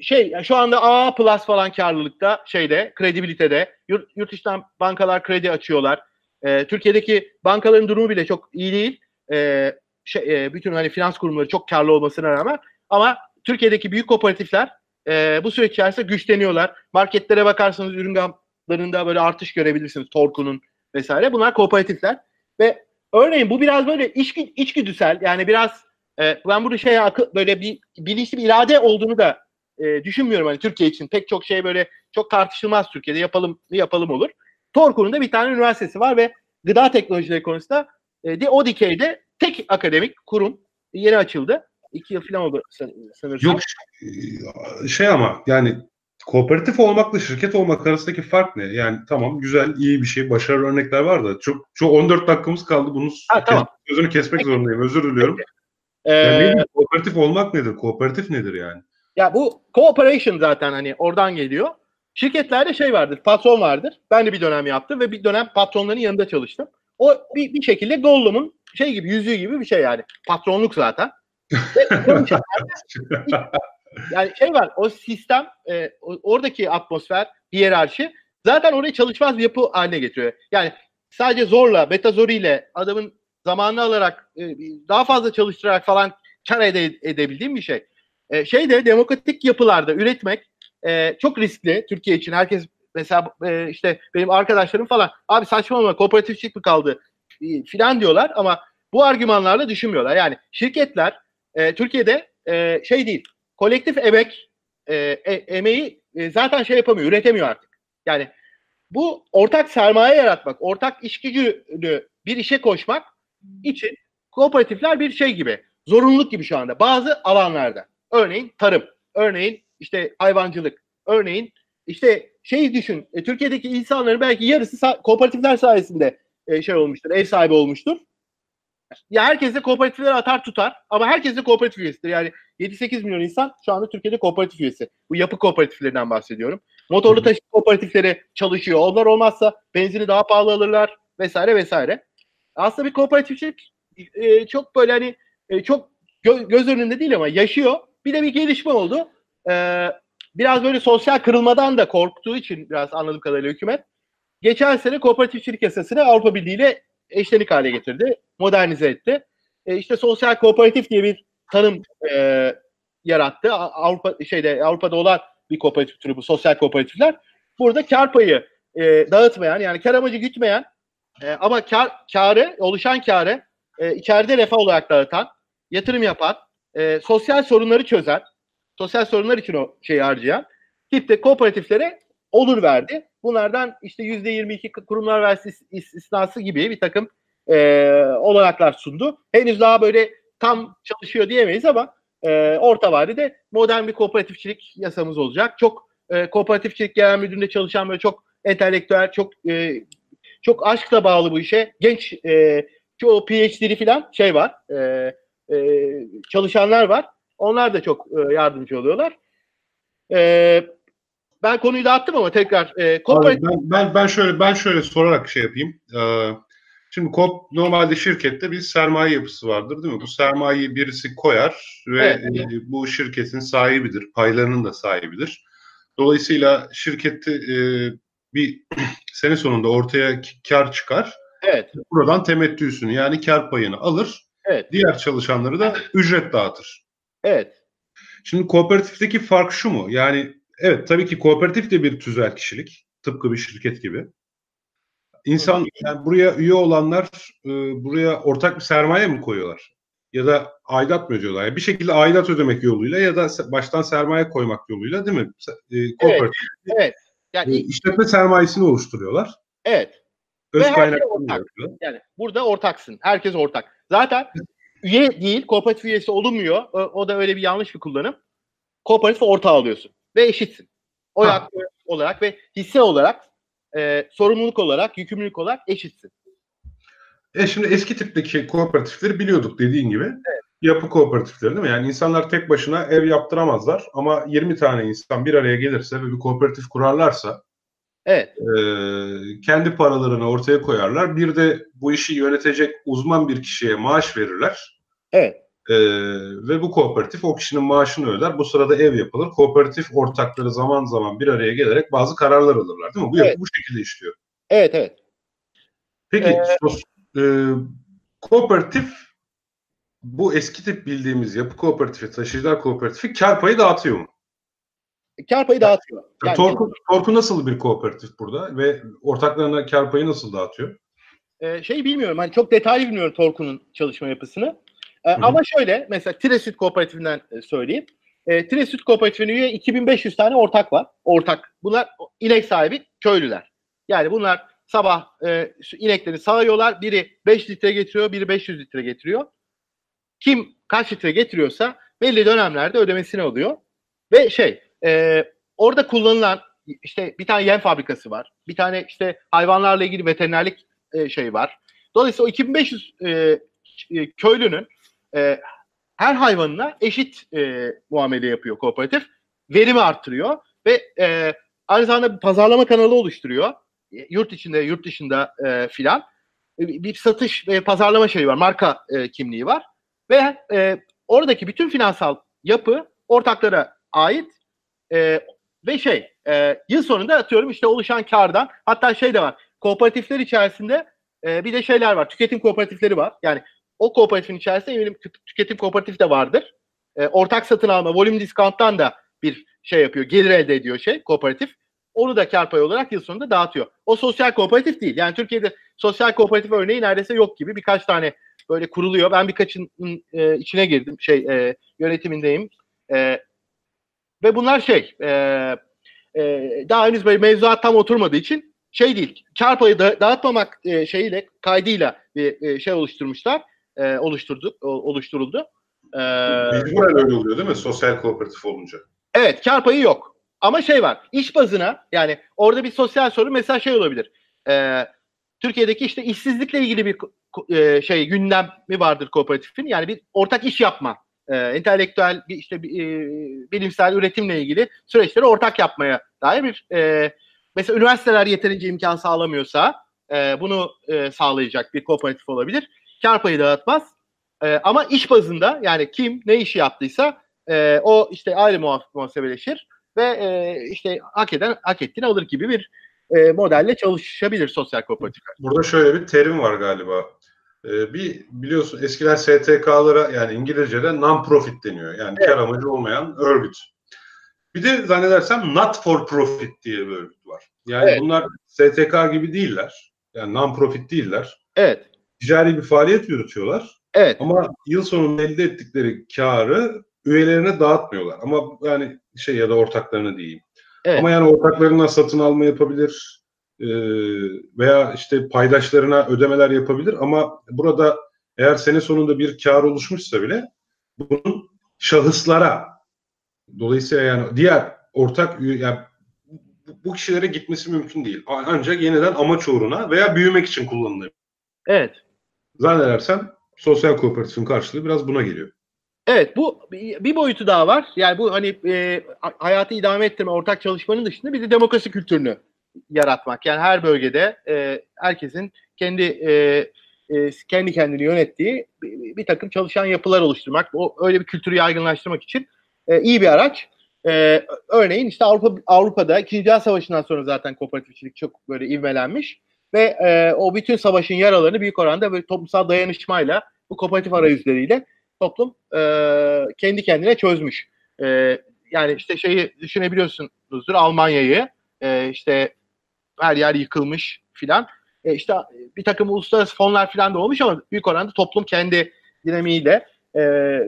B: şey şu anda A plus falan karlılıkta şeyde kredibilitede yurt, yurt dışından bankalar kredi açıyorlar. E, Türkiye'deki bankaların durumu bile çok iyi değil. E, şey, e, bütün hani finans kurumları çok karlı olmasına rağmen ama Türkiye'deki büyük kooperatifler e, bu süreç içerisinde güçleniyorlar. Marketlere bakarsanız ürün gamlarında böyle artış görebilirsiniz. Torku'nun vesaire. Bunlar kooperatifler ve örneğin bu biraz böyle içgü, içgüdüsel yani biraz e, ben burada şey böyle bir bilinçli bir irade olduğunu da e, düşünmüyorum hani Türkiye için. Pek çok şey böyle çok tartışılmaz Türkiye'de yapalım yapalım olur. Torku'nun da bir tane üniversitesi var ve gıda teknolojileri konusunda e, o dikeyde tek akademik kurum yeni açıldı. İki yıl falan oldu san- sanırsam.
A: Yok şey ama yani kooperatif olmakla şirket olmak arasındaki fark ne? Yani tamam güzel iyi bir şey başarılı örnekler var da çok çok 14 dakikamız kaldı bunu
B: Ha, tamam.
A: sözünü kesmek zorundayım özür diliyorum.
B: Ee,
A: Yani nedir? kooperatif olmak nedir? Kooperatif nedir yani?
B: Ya bu cooperation zaten hani oradan geliyor. Şirketlerde şey vardır, patron vardır. Ben de bir dönem yaptım ve bir dönem patronların yanında çalıştım. O bir, bir şekilde Gollum'un şey gibi, yüzüğü gibi bir şey yani. Patronluk zaten. Ve yani şey var, o sistem, e, oradaki atmosfer, hiyerarşi zaten orayı çalışmaz bir yapı haline getiriyor. Yani sadece zorla, metazoriyle adamın zamanını alarak, e, daha fazla çalıştırarak falan kar ede, edebildiğim bir şey. E, şey de demokratik yapılarda üretmek e, çok riskli Türkiye için. Herkes mesela e, işte benim arkadaşlarım falan abi saçmalama kooperatifçilik mi kaldı e, filan diyorlar ama bu argümanlarla düşünmüyorlar. Yani şirketler e, Türkiye'de e, şey değil kolektif emek e, e, emeği e, zaten şey yapamıyor, üretemiyor artık. Yani bu ortak sermaye yaratmak, ortak iş gücünü bir işe koşmak için kooperatifler bir şey gibi, zorunluluk gibi şu anda bazı alanlarda. Örneğin tarım, örneğin işte hayvancılık, örneğin işte şey düşün, e, Türkiye'deki insanların belki yarısı sa- kooperatifler sayesinde e, şey olmuştur, ev sahibi olmuştur. Ya herkes de kooperatiflere atar tutar ama herkes de kooperatif üyesidir. Yani 7-8 milyon insan şu anda Türkiye'de kooperatif üyesi. Bu yapı kooperatiflerinden bahsediyorum. Motorlu taşıt kooperatifleri çalışıyor. Onlar olmazsa benzini daha pahalı alırlar vesaire vesaire. Aslında bir kooperatifçilik e, çok böyle hani e, çok gö- göz önünde değil ama yaşıyor. Bir de bir gelişme oldu. E, biraz böyle sosyal kırılmadan da korktuğu için biraz anladığım kadarıyla hükümet geçen sene kooperatifçilik yasasını Avrupa Birliği ile eşlenik hale getirdi. Modernize etti. E, işte sosyal kooperatif diye bir tanım e, yarattı. Avrupa şeyde Avrupa'da olan bir kooperatif türü bu sosyal kooperatifler. Burada kar payı e, dağıtmayan yani kar amacı gütmeyen e, ama kar karı oluşan karı e, içeride refah olarak dağıtan, yatırım yapan, e, sosyal sorunları çözen, sosyal sorunlar için o şeyi harcayan tipte kooperatiflere olur verdi. Bunlardan işte yüzde 22 kurumlar versi istisnası gibi bir takım e, olanaklar sundu. Henüz daha böyle tam çalışıyor diyemeyiz ama e, orta vadede modern bir kooperatifçilik yasamız olacak. Çok e, kooperatifçilik genel müdürlüğünde çalışan böyle çok entelektüel, çok e, çok aşkla bağlı bu işe. Genç e, çoğu PhD'li falan şey var. E, e, çalışanlar var. Onlar da çok e, yardımcı oluyorlar. E, ben konuyu dağıttım ama tekrar e,
A: Abi
B: kooperatif
A: ben, ben ben şöyle ben şöyle sorarak şey yapayım. Ee, şimdi kop normalde şirkette bir sermaye yapısı vardır değil mi? Bu sermayeyi birisi koyar ve
B: Evet.
A: e, bu şirketin sahibidir, paylarının da sahibidir. Dolayısıyla şirkette e, bir sene sonunda ortaya kar çıkar.
B: evet,
A: Buradan temettüsünü yani kar payını alır.
B: evet,
A: Diğer çalışanları da ücret dağıtır.
B: evet.
A: Şimdi kooperatifteki fark şu mu? Yani evet tabii ki kooperatif de bir tüzel kişilik. Tıpkı bir şirket gibi. İnsan yani buraya üye olanlar e, buraya ortak bir sermaye mi koyuyorlar? Ya da aidat mı ödüyorlar? Yani bir şekilde aidat ödemek yoluyla ya da baştan sermaye koymak yoluyla değil mi? E, kooperatif
B: evet. Yani
A: e, işletme sermayesini oluşturuyorlar.
B: evet.
A: Öz
B: Ve her
A: kaynaklarını
B: ortak. Yani burada ortaksın. Herkes ortak. Zaten üye değil, kooperatif üyesi olunmuyor. O, o da öyle bir yanlış bir kullanım. Kooperatif ortağı alıyorsun ve eşitsin. Oy
A: Ha.
B: hakkı olarak ve hisse olarak, e, sorumluluk olarak, yükümlülük olarak eşitsin.
A: E şimdi eski tipteki kooperatifleri biliyorduk dediğin gibi. yapı kooperatifleri değil mi? Yani insanlar tek başına ev yaptıramazlar ama 20 tane insan bir araya gelirse ve bir kooperatif kurarlarsa
B: Evet.
A: e, kendi paralarını ortaya koyarlar. Bir de bu işi yönetecek uzman bir kişiye maaş verirler.
B: Evet.
A: E, ve bu kooperatif o kişinin maaşını öder. Bu sırada ev yapılır. Kooperatif ortakları zaman zaman bir araya gelerek bazı kararlar alırlar değil mi? Bu yapı
B: Evet.
A: bu şekilde işliyor.
B: Evet evet.
A: Peki
B: Ee,
A: sos- e, kooperatif bu eski tip bildiğimiz yapı kooperatifi, taşıyıcılar kooperatifi kar payı dağıtıyor mu?
B: Kar payı dağıtıyor. Yani,
A: Torku, Torku nasıl bir kooperatif burada ve ortaklarına kar payı nasıl dağıtıyor?
B: e, şey bilmiyorum hani çok detaylı bilmiyorum Torku'nun çalışma yapısını. E,
A: hı.
B: ama şöyle mesela Tresüt Kooperatifinden e, söyleyeyim. E, Tresüt Kooperatifine üye 2500 tane ortak var. Ortak. Bunlar inek sahibi köylüler. Yani bunlar sabah e, şu inekleri sağıyorlar. Biri 5 litre getiriyor, biri 500 litre getiriyor. Kim kaç litre getiriyorsa belli dönemlerde ödemesini alıyor. Ve şey e, orada kullanılan işte bir tane yem fabrikası var. Bir tane işte hayvanlarla ilgili veterinerlik e, şey var. Dolayısıyla o 2500 e, e, köylünün e, her hayvanına eşit e, muamele yapıyor kooperatif. Verimi arttırıyor ve e, aynı zamanda bir pazarlama kanalı oluşturuyor. E, Yurt içinde, yurt dışında e, filan. E, bir satış ve pazarlama şeyi var, marka e, kimliği var. Ve e, oradaki bütün finansal yapı ortaklara ait e, ve şey e, yıl sonunda atıyorum işte oluşan kardan hatta şey de var kooperatifler içerisinde e, bir de şeyler var tüketim kooperatifleri var yani o kooperatifin içerisinde eminim tü- tüketim kooperatif de vardır E, ortak satın alma volüm discount'tan da bir şey yapıyor gelir elde ediyor şey kooperatif onu da kar payı olarak yıl sonunda dağıtıyor. O sosyal kooperatif değil. Yani Türkiye'de sosyal kooperatif örneği neredeyse yok gibi. Birkaç tane böyle kuruluyor. Ben birkaçının e, içine girdim. Şey e, yönetimindeyim. E, ve bunlar şey e, e, daha henüz böyle mevzuat tam oturmadığı için şey değil. Kar payı da, dağıtmamak e, şeyiyle kaydıyla bir e, şey oluşturmuşlar. E, oluşturdu oluşturuldu. E,
A: Mecburen öyle oluyor değil mi? Sosyal kooperatif olunca.
B: Evet kar payı yok. Ama şey var iş bazına yani orada bir sosyal sorun mesela şey olabilir. Ee, Türkiye'deki işte işsizlikle ilgili bir e, şey gündemi vardır kooperatifin. Yani bir ortak iş yapma. E, entelektüel bir işte bir, e, bilimsel üretimle ilgili süreçleri ortak yapmaya dair bir e, mesela üniversiteler yeterince imkan sağlamıyorsa e, bunu e, sağlayacak bir kooperatif olabilir. Kar payı dağıtmaz. E, ama iş bazında yani kim ne işi yaptıysa e, o işte ayrı muhasebeleşir ve e, işte hak eden hak ettiğini alır gibi bir e, modelle çalışabilir sosyal kooperatifler.
A: Burada şöyle bir terim var galiba. Ee, bir biliyorsun eskiden STK'lara yani İngilizce'de non-profit deniyor. Yani
B: Evet.
A: kar amacı olmayan örgüt. Bir de zannedersem not for profit diye bir örgüt var. Yani
B: Evet.
A: bunlar STK gibi değiller. Yani non-profit değiller.
B: Evet.
A: Ticari bir faaliyet yürütüyorlar.
B: Evet.
A: Ama yıl sonunda elde ettikleri karı üyelerine dağıtmıyorlar. Ama yani şey ya da ortaklarına diyeyim.
B: Evet.
A: Ama yani ortaklarına satın alma yapabilir e, veya işte paydaşlarına ödemeler yapabilir ama burada eğer sene sonunda bir kar oluşmuşsa bile bunun şahıslara dolayısıyla yani diğer ortak yani bu- kişilere gitmesi mümkün değil. Ancak yeniden amaç uğruna veya büyümek için kullanılıyor.
B: Evet.
A: Zannedersem sosyal kooperatifin karşılığı biraz buna geliyor.
B: Evet bu bir boyutu daha var. Yani bu hani e, hayatı idame ettirme, ortak çalışmanın dışında bir de demokrasi kültürünü yaratmak. Yani her bölgede e, herkesin kendi e, e, kendi kendini yönettiği bir, bir takım çalışan yapılar oluşturmak. O öyle bir kültürü yaygınlaştırmak için e, iyi bir araç. E, örneğin işte Avrupa Avrupa'da İkinci Dünya Savaşı'ndan sonra zaten kooperatifçilik çok böyle ivmelenmiş ve e, o bütün savaşın yaralarını büyük oranda böyle toplumsal dayanışmayla bu kooperatif arayüzleriyle toplum e, kendi kendine çözmüş. E, yani işte şeyi düşünebiliyorsunuzdur Almanya'yı e, işte her yer yıkılmış filan. E, işte bir takım uluslararası fonlar filan da olmuş ama büyük oranda toplum kendi dinamiğiyle e,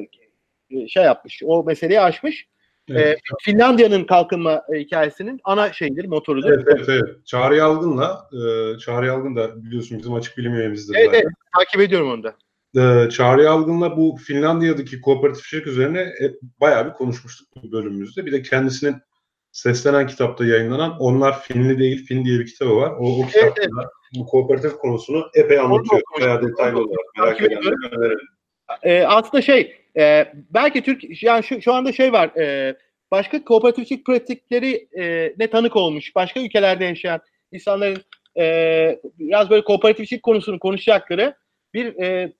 B: şey yapmış. O meseleyi aşmış.
A: Evet.
B: E, Finlandiya'nın kalkınma e, hikayesinin ana şeyidir, motorudur.
A: Evet, evet, evet. Çağrı Yalgın'la, e, Çağrı Yalgın da biliyorsun bizim açık bilim üyemizdir
B: Evet,
A: zaten.
B: evet, takip ediyorum onu da.
A: e, Çağrı Yalgın'la bu Finlandiya'daki kooperatifçilik üzerine e, bayağı bir konuşmuştuk bu bölümümüzde. Bir de kendisinin seslenen kitapta yayınlanan Onlar Finli Değil Fin diye bir kitabı var. O, o kitapta
B: evet.
A: da bu kooperatif konusunu epey anlatıyor. Bayağı detaylı olarak merak edenlere önerelim.
B: E, aslında şey e, belki Türk yani şu, şu anda şey var e, başka kooperatifçilik pratikleri e, ne tanık olmuş başka ülkelerde yaşayan insanların e, biraz böyle kooperatifçilik konusunu konuşacakları bir e,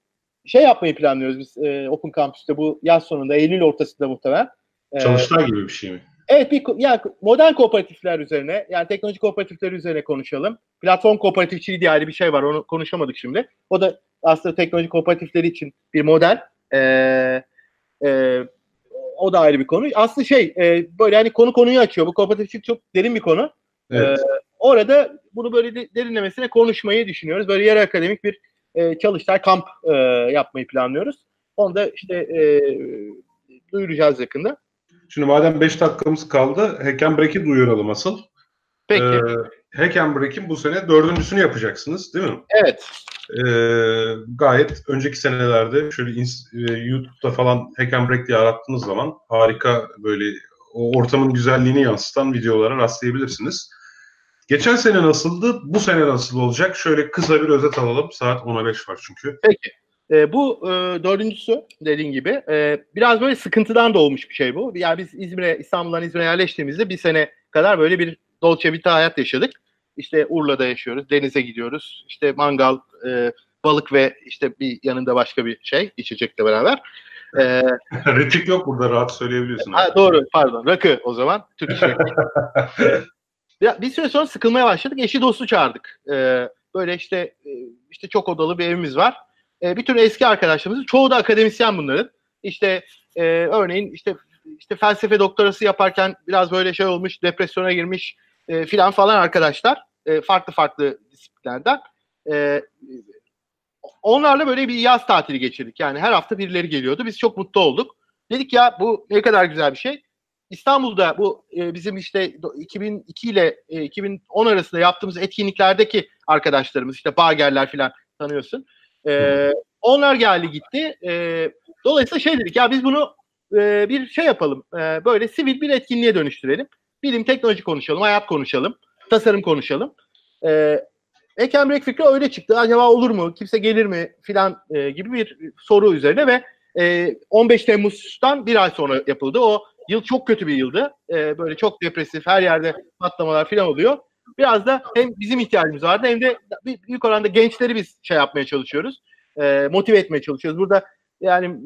B: şey yapmayı planlıyoruz biz e, Open Campus'te bu yaz sonunda Eylül ortasında muhtemelen.
A: E, Çalıştay gibi bir şey mi?
B: Evet bir yani modern kooperatifler üzerine yani teknoloji kooperatifleri üzerine konuşalım. Platform kooperatifçiliği diye ayrı bir şey var onu konuşamadık şimdi. O da aslında teknoloji kooperatifleri için bir model. Ee, e, o da ayrı bir konu. Aslında şey e, böyle hani konu konuyu açıyor. Bu kooperatifçilik çok derin bir konu. Evet. Ee, orada bunu böyle de, derinlemesine konuşmayı düşünüyoruz. Böyle yarı akademik bir e, çalıştay kamp e, yapmayı planlıyoruz. Onu da işte e, duyuracağız yakında.
A: Şimdi madem 5 dakikamız kaldı, Hackenbreak'i duyuralım asıl.
B: Peki. Ee,
A: Hackenbreak'in bu sene dördüncüsünü yapacaksınız değil mi?
B: Evet.
A: Ee, gayet önceki senelerde şöyle e, YouTube'da falan Hackenbreak diye arattığınız zaman harika böyle o ortamın güzelliğini yansıtan videolara rastlayabilirsiniz. Geçen sene nasıldı? Bu sene nasıl olacak? Şöyle kısa bir özet alalım. Saat 10'a 5 var çünkü.
B: Peki. E, bu e, dördüncüsü dediğin gibi e, biraz böyle sıkıntıdan doğmuş bir şey bu. Yani biz İzmir'e, İstanbul'dan İzmir'e yerleştiğimizde bir sene kadar böyle bir dolce vita hayat yaşadık. İşte Urla'da yaşıyoruz, denize gidiyoruz. İşte mangal, e, balık ve işte bir yanında başka bir şey içecekle beraber.
A: Ee, Rıtık yok burada rahat söyleyebiliyorsun.
B: Ha, doğru pardon rakı o zaman Türk rakı. bir, bir süre sonra sıkılmaya başladık. Eşi dostu çağırdık. Ee, böyle işte e, işte çok odalı bir evimiz var. Ee, bir tür eski arkadaşlarımız. Çoğu da akademisyen bunların. İşte e, örneğin işte işte felsefe doktorası yaparken biraz böyle şey olmuş, depresyona girmiş e, filan falan arkadaşlar. E, farklı farklı disiplinlerden. E, onlarla böyle bir yaz tatili geçirdik. Yani her hafta birileri geliyordu. Biz çok mutlu olduk. Dedik ya bu ne kadar güzel bir şey. İstanbul'da bu e, bizim işte 2002 ile e, 2010 arasında yaptığımız etkinliklerdeki arkadaşlarımız işte Bagerler filan tanıyorsun. E, onlar geldi gitti. E, dolayısıyla şey dedik ya biz bunu e, bir şey yapalım. E, böyle sivil bir etkinliğe dönüştürelim. Bilim, teknoloji konuşalım, hayat konuşalım, tasarım konuşalım. E, Ekembrek fikri öyle çıktı. Acaba olur mu? Kimse gelir mi? Filan e, gibi bir soru üzerine ve e, 15 Temmuz'dan bir ay sonra yapıldı. O yıl çok kötü bir yıldı. E, böyle çok depresif, her yerde patlamalar filan oluyor. Biraz da hem bizim ihtiyacımız vardı hem de büyük oranda gençleri biz şey yapmaya çalışıyoruz. E, motive etmeye çalışıyoruz. Burada yani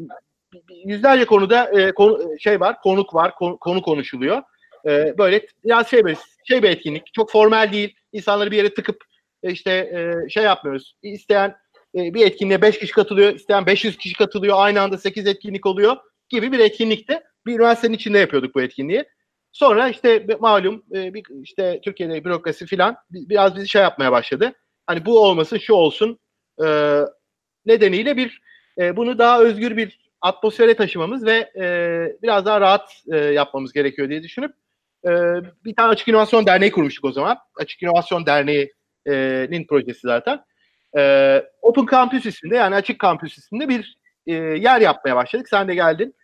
B: yüzlerce konuda e, konu, şey var, konuk var, konu, konu konuşuluyor. E, böyle biraz şey bir, şey bir etkinlik. Çok formal değil. İnsanları bir yere tıkıp e, işte e, şey yapmıyoruz. İsteyen e, bir etkinliğe 5 kişi katılıyor, isteyen 500 kişi katılıyor. Aynı anda 8 etkinlik oluyor gibi bir etkinlikte. Bir üniversitenin içinde yapıyorduk bu etkinliği. Sonra işte malum e, bir, işte Türkiye'de bürokrasi filan biraz bizi şey yapmaya başladı. Hani bu olmasın şu olsun e, nedeniyle bir e, bunu daha özgür bir atmosfere taşımamız ve biraz daha rahat yapmamız gerekiyor diye düşünüp bir tane Açık İnovasyon Derneği kurmuştuk o zaman. Açık İnovasyon Derneği'nin projesi zaten. Open Campus isminde yani Açık Campus isminde bir yer yapmaya başladık. Sen de geldin.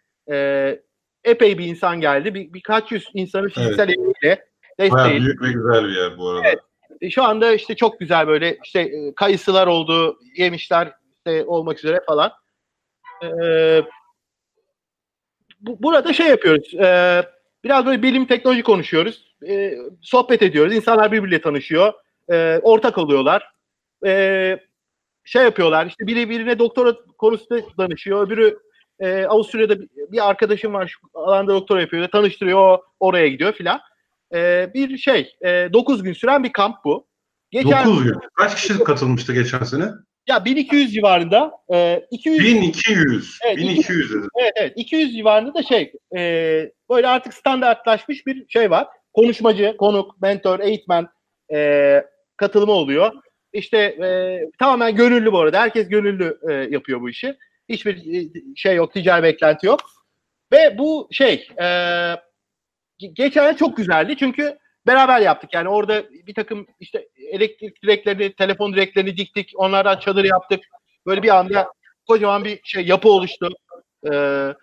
B: Epey bir insan geldi. Bir, birkaç yüz insanın fiziksel evet. eliyle
A: desteğiyle. büyük ve güzel bir yer bu arada. Evet.
B: E, şu anda işte çok güzel böyle işte e, kayısılar oldu, yemişler işte olmak üzere falan. Ee, bu, burada şey yapıyoruz. E, biraz böyle bilim teknoloji konuşuyoruz. E, sohbet ediyoruz. İnsanlar birbiriyle tanışıyor. E, ortak oluyorlar. E, şey yapıyorlar. İşte biri birine doktora konusunda danışıyor. Öbürü e, Avusturya'da bir arkadaşım var şu alanda doktora yapıyor. Tanıştırıyor. Oraya gidiyor filan. E, bir şey. E, 9 gün süren bir kamp bu.
A: Geçen, 9 gün. Kaç kişi katılmıştı geçen sene?
B: Ya 1200 civarında. E, 200
A: 1200. Evet, 1200
B: dedim. Evet, evet. 200 civarında da şey e, böyle artık standartlaşmış bir şey var. Konuşmacı, konuk, mentor, eğitmen e, katılımı oluyor. İşte e, tamamen gönüllü bu arada. Herkes gönüllü e, yapıyor bu işi. Hiçbir e, şey yok, ticari beklenti yok. Ve bu şey e, geçen çok güzeldi çünkü beraber yaptık. Yani orada bir takım işte elektrik direklerini, telefon direklerini diktik. Onlardan çadır yaptık. Böyle bir anda kocaman bir şey yapı oluştu. Ee,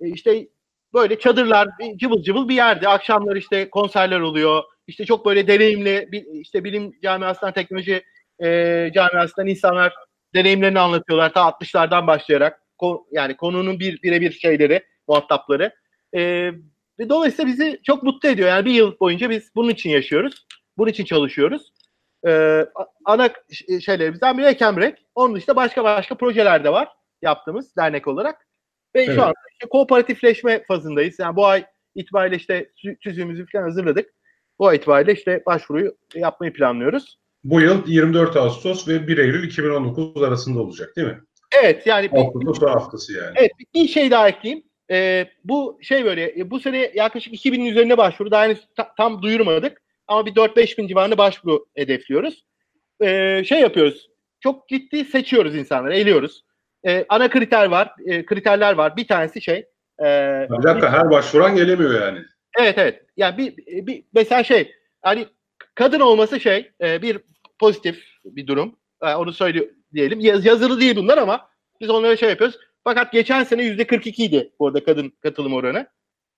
B: işte böyle çadırlar cıvıl cıvıl bir yerde. Akşamlar işte konserler oluyor. İşte çok böyle deneyimli işte bilim camiasından teknoloji e, camiasından insanlar deneyimlerini anlatıyorlar ta 60'lardan başlayarak. Ko- yani konunun bir birebir şeyleri, muhatapları. E, ve dolayısıyla bizi çok mutlu ediyor. Yani bir yıl boyunca biz bunun için yaşıyoruz. Bunun için çalışıyoruz. E, ana şeylerimizden biri Ekemrek. Onun dışında başka başka projeler de var yaptığımız dernek olarak. Ve evet. şu anda işte kooperatifleşme fazındayız. Yani bu ay itibariyle işte tüzüğümüzü falan hazırladık. Bu ay itibariyle işte başvuruyu yapmayı planlıyoruz.
A: Bu yıl 24 Ağustos ve 1 Eylül 2019 arasında olacak değil mi?
B: Evet yani.
A: Son haftası yani.
B: Evet bir şey daha ekleyeyim. Ee, bu şey böyle e, bu sene yaklaşık 2000'in üzerine başvuru. Daha henüz ta, tam duyurmadık. Ama bir 4-5 bin civarında başvuru hedefliyoruz. Ee, şey yapıyoruz. Çok ciddi seçiyoruz insanları, eliyoruz. Ee, ana kriter var, e, kriterler var. Bir tanesi şey.
A: E, bir dakika, her başvuran gelemiyor yani.
B: Evet evet. Yani bir, bir mesela şey hani kadın olması şey e, bir pozitif bir durum. E, onu söylüyor diyelim. Yaz, yazılı değil bunlar ama biz onlara şey yapıyoruz. Fakat geçen sene yüzde 42 idi bu arada kadın katılım oranı.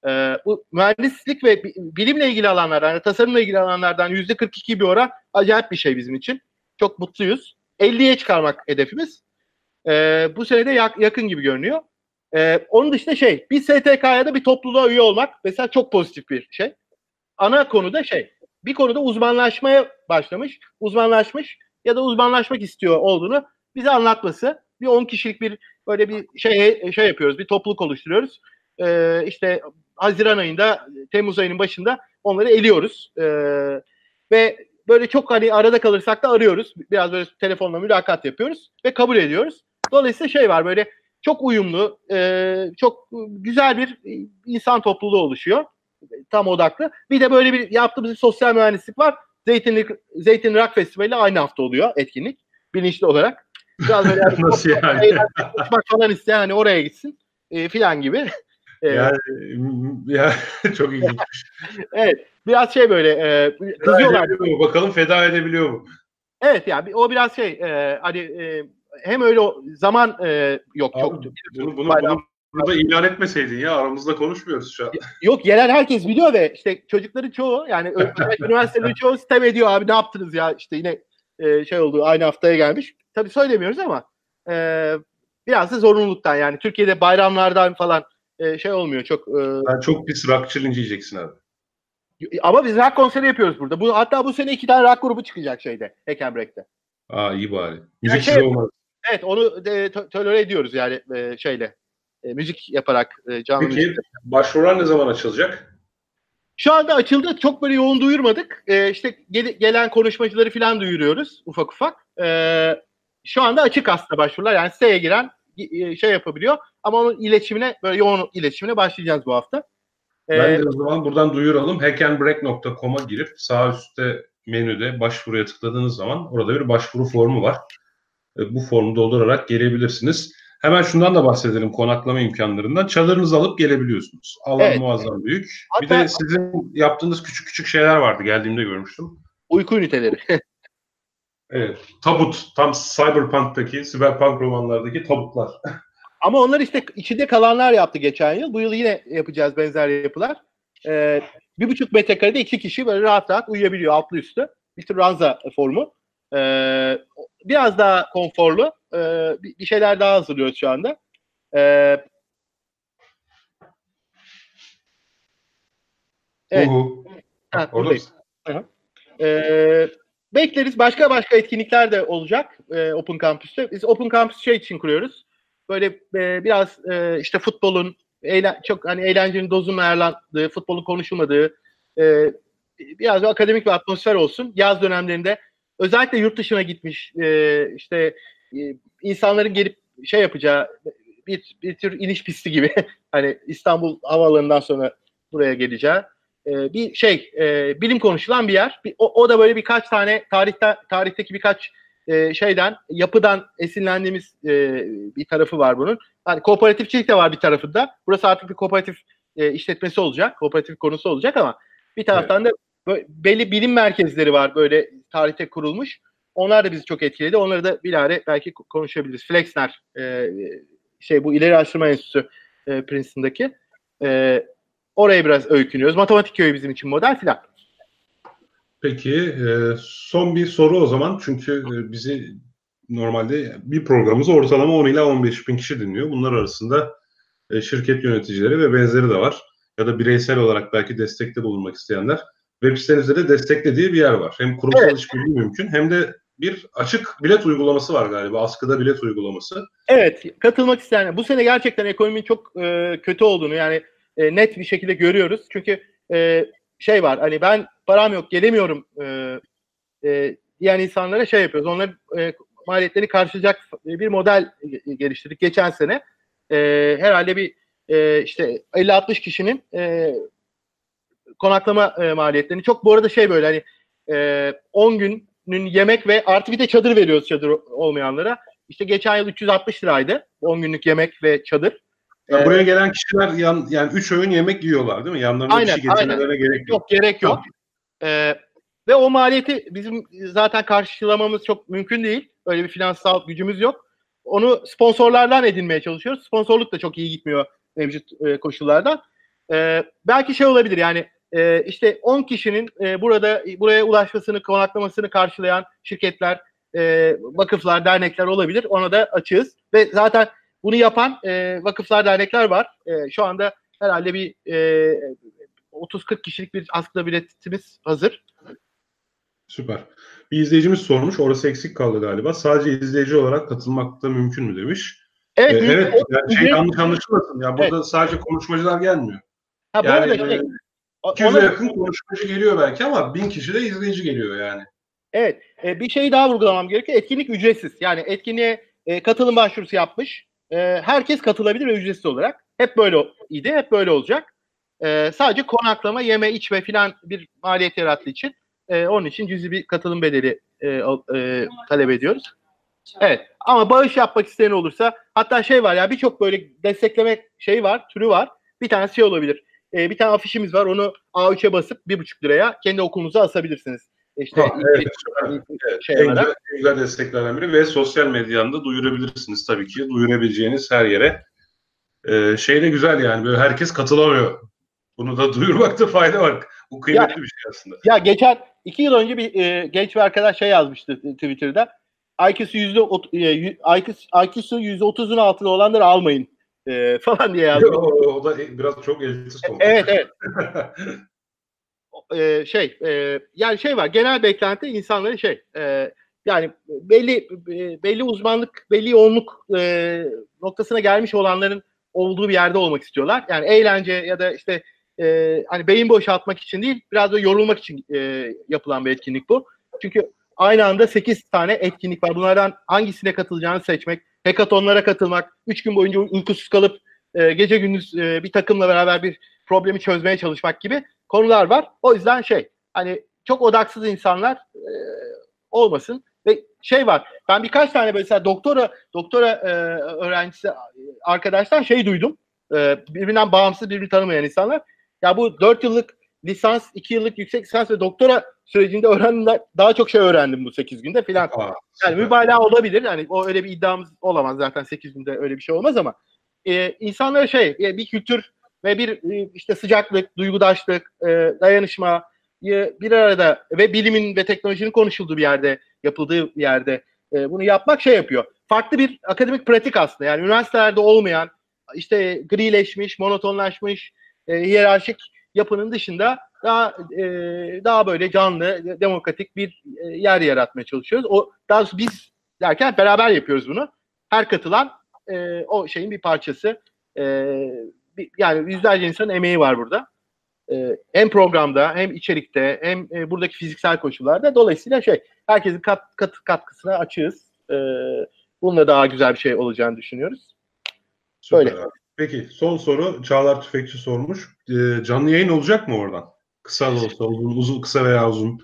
B: Ee, bu mühendislik ve bilimle ilgili alanlardan, yani tasarımla ilgili alanlardan yüzde 42 bir oran acayip bir şey bizim için. Çok mutluyuz. 50'ye çıkarmak hedefimiz. Ee, bu sene de yak, yakın gibi görünüyor. Ee, onun dışında şey, bir STK'ya da bir topluluğa üye olmak mesela çok pozitif bir şey. Ana konu da şey, bir konuda uzmanlaşmaya başlamış, uzmanlaşmış ya da uzmanlaşmak istiyor olduğunu bize anlatması. Bir 10 kişilik bir böyle bir şey şey yapıyoruz, bir topluluk oluşturuyoruz. Ee, işte Haziran ayında, Temmuz ayının başında onları eliyoruz. Ee, ve böyle çok hani arada kalırsak da arıyoruz. Biraz böyle telefonla mülakat yapıyoruz ve kabul ediyoruz. Dolayısıyla şey var böyle çok uyumlu, e, çok güzel bir insan topluluğu oluşuyor. Tam odaklı. Bir de böyle bir yaptığımız bir sosyal mühendislik var. Zeytin, Zeytin Rock Festivali aynı hafta oluyor etkinlik. Bilinçli olarak.
A: Biraz böyle yani, Nasıl yani?
B: Bak falan isteyen hani oraya gitsin e, filan gibi.
A: E, yani ya, çok ilginç.
B: evet. Biraz şey böyle e,
A: kızıyorlar. Mu? Bakalım feda edebiliyor mu?
B: Evet yani o biraz şey e, hani e, hem öyle zaman e, yok Abi, çok.
A: Bunu, bunu, bunu burada ilan etmeseydin ya aramızda konuşmuyoruz şu an.
B: Yok yerel herkes biliyor ve işte çocukların çoğu yani üniversitelerin çoğu sitem ediyor abi ne yaptınız ya işte yine e, şey oldu aynı haftaya gelmiş. Tabii söylemiyoruz ama e, biraz da zorunluluktan yani Türkiye'de bayramlardan falan e, şey olmuyor çok. E,
A: Sen çok pis rock challenge yiyeceksin abi.
B: Ama biz rock konseri yapıyoruz burada. Bu, hatta bu sene iki tane rock grubu çıkacak şeyde. Hekembreak'te.
A: Aa iyi bari. Müziksiz yani şey, olmaz.
B: Evet onu de, tolere ediyoruz yani e, şeyle. E, müzik yaparak e, canlı
A: Peki
B: müzik.
A: başvurular ne zaman açılacak?
B: Şu anda açıldı. Çok böyle yoğun duyurmadık. E, işte gel, gelen konuşmacıları falan duyuruyoruz ufak ufak. E, şu anda açık aslında başvurular. Yani siteye giren e, şey yapabiliyor. Ama onun iletişimine böyle yoğun iletişimine başlayacağız bu hafta.
A: Ben de o zaman buradan duyuralım. hackandbreak.com'a girip sağ üstte menüde başvuruya tıkladığınız zaman orada bir başvuru formu var. E, bu formu doldurarak gelebilirsiniz. Hemen şundan da bahsedelim konaklama imkanlarından. Çadırınızı alıp gelebiliyorsunuz. Alan evet. muazzam büyük. Hatta, bir de sizin yaptığınız küçük küçük şeyler vardı. Geldiğimde görmüştüm.
B: Uyku üniteleri.
A: evet. Tabut. Tam Cyberpunk'taki, Cyberpunk romanlardaki tabutlar.
B: Ama onlar işte içinde kalanlar yaptı geçen yıl. Bu yıl yine yapacağız benzer yapılar. Ee, bir buçuk metrekarede iki kişi böyle rahat rahat uyuyabiliyor altlı üstü. Bir tür ranza formu. Ee, biraz daha konforlu. Ee, bir şeyler daha hazırlıyoruz şu anda. Ee, evet. Ha, Ee, bekleriz. Başka başka etkinlikler de olacak e, Open Campus'te. Biz Open Campus şey için kuruyoruz böyle e, biraz e, işte futbolun eğlen, çok hani eğlencenin dozunun ayarlandığı, futbolun konuşulmadığı e, biraz bir akademik bir atmosfer olsun. Yaz dönemlerinde özellikle yurt dışına gitmiş e, işte e, insanların gelip şey yapacağı bir, bir tür iniş pisti gibi hani İstanbul havaalanından sonra buraya geleceği e, bir şey e, bilim konuşulan bir yer. Bir, o, o da böyle birkaç tane tarihte tarihteki birkaç e, şeyden yapıdan esinlendiğimiz e, bir tarafı var bunun. Hani kooperatifçilik de var bir tarafında. Burası artık bir kooperatif e, işletmesi olacak. Kooperatif konusu olacak ama bir taraftan evet. da böyle, belli bilim merkezleri var böyle tarihte kurulmuş. Onlar da bizi çok etkiledi. Onları da bilahare belki konuşabiliriz. Flexner e, şey bu ileri araştırma enstitüsü e, Princeton'daki. E, oraya biraz öykünüyoruz. Matematik köyü bizim için model filan.
A: Peki e, son bir soru o zaman çünkü e, bizi normalde bir programımız ortalama 10 ila 15 bin kişi dinliyor. Bunlar arasında e, şirket yöneticileri ve benzeri de var. Ya da bireysel olarak belki destekte bulunmak isteyenler. Web sitenizde de desteklediği bir yer var. Hem kurumsal evet. işbirliği mümkün hem de bir açık bilet uygulaması var galiba. Askıda bilet uygulaması.
B: Evet. Katılmak isteyen. Bu sene gerçekten ekonominin çok e, kötü olduğunu yani e, net bir şekilde görüyoruz. Çünkü e, şey var hani ben param yok gelemiyorum e, e, diyen insanlara şey yapıyoruz. Onların e, maliyetleri karşılayacak bir model geliştirdik geçen sene. E, herhalde bir e, işte 50-60 kişinin e, konaklama e, maliyetlerini çok bu arada şey böyle hani e, 10 günün yemek ve artı bir de çadır veriyoruz çadır olmayanlara. İşte geçen yıl 360 liraydı 10 günlük yemek ve çadır.
A: Ya buraya gelen kişiler yan, yani 3 öğün yemek yiyorlar değil mi? Yanlarında aynen, bir şey getirmelerine gerek yok.
B: Yok gerek yok. Ee, ve o maliyeti bizim zaten karşılamamız çok mümkün değil. Öyle bir finansal gücümüz yok. Onu sponsorlardan edinmeye çalışıyoruz. Sponsorluk da çok iyi gitmiyor mevcut e, koşullarda. E, belki şey olabilir yani e, işte 10 kişinin e, burada buraya ulaşmasını, konaklamasını karşılayan şirketler, e, vakıflar, dernekler olabilir. Ona da açığız. Ve zaten bunu yapan e, vakıflar, dernekler var. E, şu anda herhalde bir e, 30-40 kişilik bir askıda biletimiz hazır.
A: Süper. Bir izleyicimiz sormuş. Orası eksik kaldı galiba. Sadece izleyici olarak katılmak da mümkün mü demiş. Evet. Ee, evet. Yani şey yanlış anlaşılmasın. Ya burada evet. sadece konuşmacılar gelmiyor. Ha, yani arada şey, 200'e yakın konuşmacı geliyor belki ama bin kişi de izleyici geliyor yani.
B: Evet. E, bir şey daha vurgulamam gerekiyor. Etkinlik ücretsiz. Yani etkinliğe e, katılım başvurusu yapmış. E, herkes katılabilir ve ücretsiz olarak. Hep böyle idi. Hep böyle olacak. E, sadece konaklama, yeme, içme filan bir maliyet yarattığı için e, onun için cüzi bir katılım bedeli e, e, talep ediyoruz. Evet. Ama bağış yapmak isteyen olursa hatta şey var ya birçok böyle destekleme şey var, türü var. Bir tanesi şey olabilir. E, bir tane afişimiz var. Onu A3'e basıp bir buçuk liraya kendi okulunuza asabilirsiniz. İşte ha, evet,
A: şey en, güzel, en güzel desteklerden biri ve sosyal medyanda duyurabilirsiniz tabii ki. Duyurabileceğiniz her yere. Ee, şey de güzel yani böyle herkes katılamıyor. Bunu da duyurmakta fayda var. Bu kıymetli ya, bir şey aslında.
B: Ya geçen iki yıl önce bir e, genç bir arkadaş şey yazmıştı Twitter'da. IQ'su yüzde IQ'su yüzde otuzun altında olanları almayın e, falan diye yazdı.
A: o, o da biraz çok elitist oldu.
B: Evet evet. e, şey e, yani şey var genel beklenti insanların şey e, yani belli belli uzmanlık belli yoğunluk e, noktasına gelmiş olanların olduğu bir yerde olmak istiyorlar. Yani eğlence ya da işte e, hani beyin boşaltmak için değil biraz da yorulmak için e, yapılan bir etkinlik bu. Çünkü aynı anda 8 tane etkinlik var. Bunlardan hangisine katılacağını seçmek, hekatonlara katılmak, 3 gün boyunca uykusuz kalıp e, gece gündüz e, bir takımla beraber bir problemi çözmeye çalışmak gibi konular var. O yüzden şey hani çok odaksız insanlar e, olmasın ve şey var. Ben birkaç tane mesela doktora doktora e, öğrencisi arkadaşlar şey duydum. E, birbirinden bağımsız birbirini tanımayan insanlar. Ya bu 4 yıllık lisans, 2 yıllık yüksek lisans ve doktora sürecinde öğrendim daha çok şey öğrendim bu 8 günde filan. Yani mübalağa olabilir. Yani o öyle bir iddiamız olamaz zaten 8 günde öyle bir şey olmaz ama e, insanlara şey e, bir kültür ve bir e, işte sıcaklık, duygudaşlık, e, dayanışma e, bir arada ve bilimin ve teknolojinin konuşulduğu bir yerde, yapıldığı bir yerde e, bunu yapmak şey yapıyor. Farklı bir akademik pratik aslında. Yani üniversitelerde olmayan işte grileşmiş, monotonlaşmış, e, hiyerarşik yapının dışında daha e, daha böyle canlı, demokratik bir e, yer yaratmaya çalışıyoruz. O daha biz derken beraber yapıyoruz bunu. Her katılan e, o şeyin bir parçası. E, bir, yani yüzlerce insanın emeği var burada. E, hem programda hem içerikte hem e, buradaki fiziksel koşullarda. Dolayısıyla şey herkesin kat, kat, katkısına açığız. E, bununla daha güzel bir şey olacağını düşünüyoruz.
A: Süper Böyle. Peki son soru Çağlar Tüfekçi sormuş. E, canlı yayın olacak mı oradan? Kısa da olsa uzun, uzun kısa veya uzun.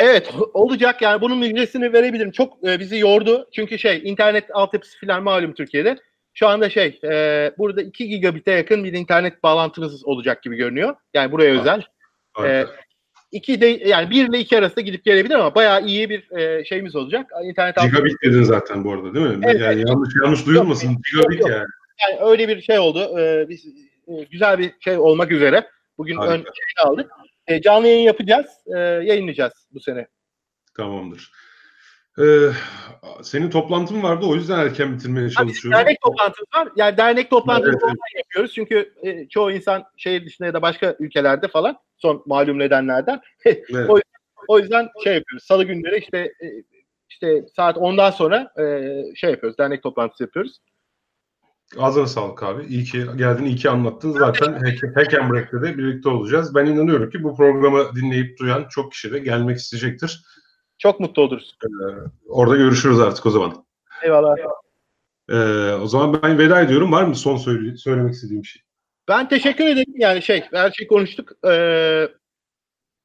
B: Evet olacak yani bunun müjdesini verebilirim. Çok e, bizi yordu. Çünkü şey internet altyapısı falan malum Türkiye'de. Şu anda şey e, burada 2 gigabit'e yakın bir internet bağlantımız olacak gibi görünüyor. Yani buraya özel. Evet. E, iki de yani bir ile iki arasında gidip gelebilir ama bayağı iyi bir e, şeyimiz olacak.
A: İnternet Gigabit dedin zaten bu arada değil mi? Evet, yani evet. yanlış yanlış duyulmasın. Yok, Gigabit yok, yani.
B: Yani öyle bir şey oldu. E, biz, e, güzel bir şey olmak üzere. Bugün Harika. ön şeyini aldık. E, canlı yayın yapacağız. E, yayınlayacağız bu sene.
A: Tamamdır. Ee, senin toplantın vardı o yüzden erken bitirmeye çalışıyorum.
B: Dernek toplantımız var. Yani dernek toplantımızı evet, evet. yapıyoruz. Çünkü e, çoğu insan şehir dışında ya da başka ülkelerde falan son malum nedenlerden. evet. o, o yüzden şey yapıyoruz. Salı günleri işte e, işte saat 10'dan sonra e, şey yapıyoruz. Dernek toplantısı yapıyoruz.
A: Ağzına sağlık abi. İyi ki geldin, iyi ki anlattın. Zaten Hack and Break'te de birlikte olacağız. Ben inanıyorum ki bu programı dinleyip duyan çok kişi de gelmek isteyecektir.
B: Çok mutlu oluruz. Ee,
A: orada görüşürüz artık o zaman.
B: Eyvallah.
A: Ee, o zaman ben veda ediyorum. Var mı son söyle söylemek istediğim şey?
B: Ben teşekkür ederim. Yani şey, her şeyi konuştuk. Ee,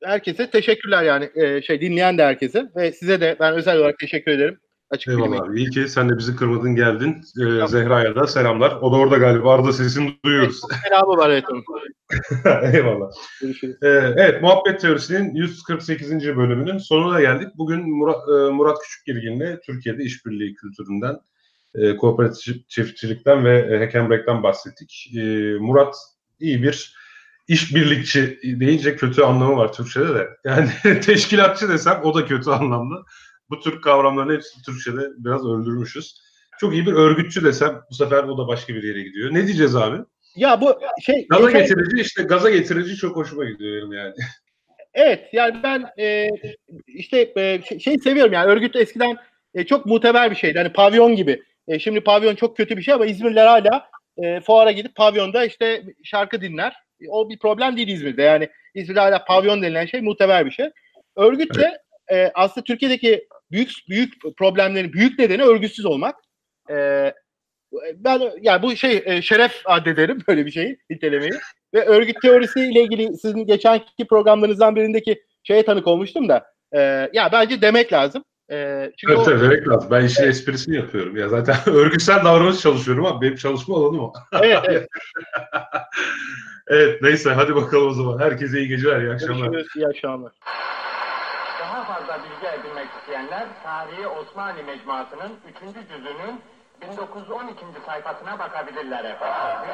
B: herkese teşekkürler yani ee, şey dinleyen de herkese ve size de ben özel olarak teşekkür ederim.
A: Açık Eyvallah abi. İyi ki sen de bizi kırmadın geldin. Ee, tamam. Zehra'ya da selamlar. O da orada galiba. Arada sesini duyuyoruz.
B: Selamı var evet.
A: Eyvallah. Görüşürüz. Ee, evet Muhabbet Teorisi'nin 148. bölümünün sonuna geldik. Bugün Murat, e, Murat Küçükgirgin'le Türkiye'de işbirliği kültüründen, e, kooperatif çiftçilikten ve e, Hackenbrack'ten bahsettik. E, Murat iyi bir işbirlikçi deyince kötü anlamı var Türkçe'de de. Yani teşkilatçı desem o da kötü anlamlı bu tür kavramların hepsini Türkçe'de biraz öldürmüşüz. Çok iyi bir örgütçü desem bu sefer o da başka bir yere gidiyor. Ne diyeceğiz abi?
B: Ya bu şey
A: gaza şey, getirici işte gaza getirici çok hoşuma gidiyor benim yani.
B: Evet yani ben e, işte e, şey, şey seviyorum yani örgüt eskiden e, çok muteber bir şeydi. Hani pavyon gibi. E, şimdi pavyon çok kötü bir şey ama İzmirliler hala e, fuara gidip pavyonda işte şarkı dinler. O bir problem değil İzmir'de. Yani İzmir'de hala pavyon denilen şey muteber bir şey. Örgütle evet. e, aslında Türkiye'deki büyük büyük problemlerin büyük nedeni örgütsüz olmak. E, ben yani bu şey e, şeref addederim böyle bir şeyi nitelemeyi. Ve örgüt teorisi ile ilgili sizin geçenki programlarınızdan birindeki şeye tanık olmuştum da e, ya bence demek lazım.
A: E, çünkü evet, o, demek lazım. Ben işin evet. esprisini yapıyorum. Ya zaten örgütsel davranış çalışıyorum ama benim çalışma alanım o. Evet, evet. evet neyse hadi bakalım o zaman. Herkese iyi geceler, iyi akşamlar.
B: Görüşürüz, iyi akşamlar
C: isteyenler Tarihi Osmanlı Mecmuası'nın 3. cüzünün 1912. sayfasına bakabilirler efendim.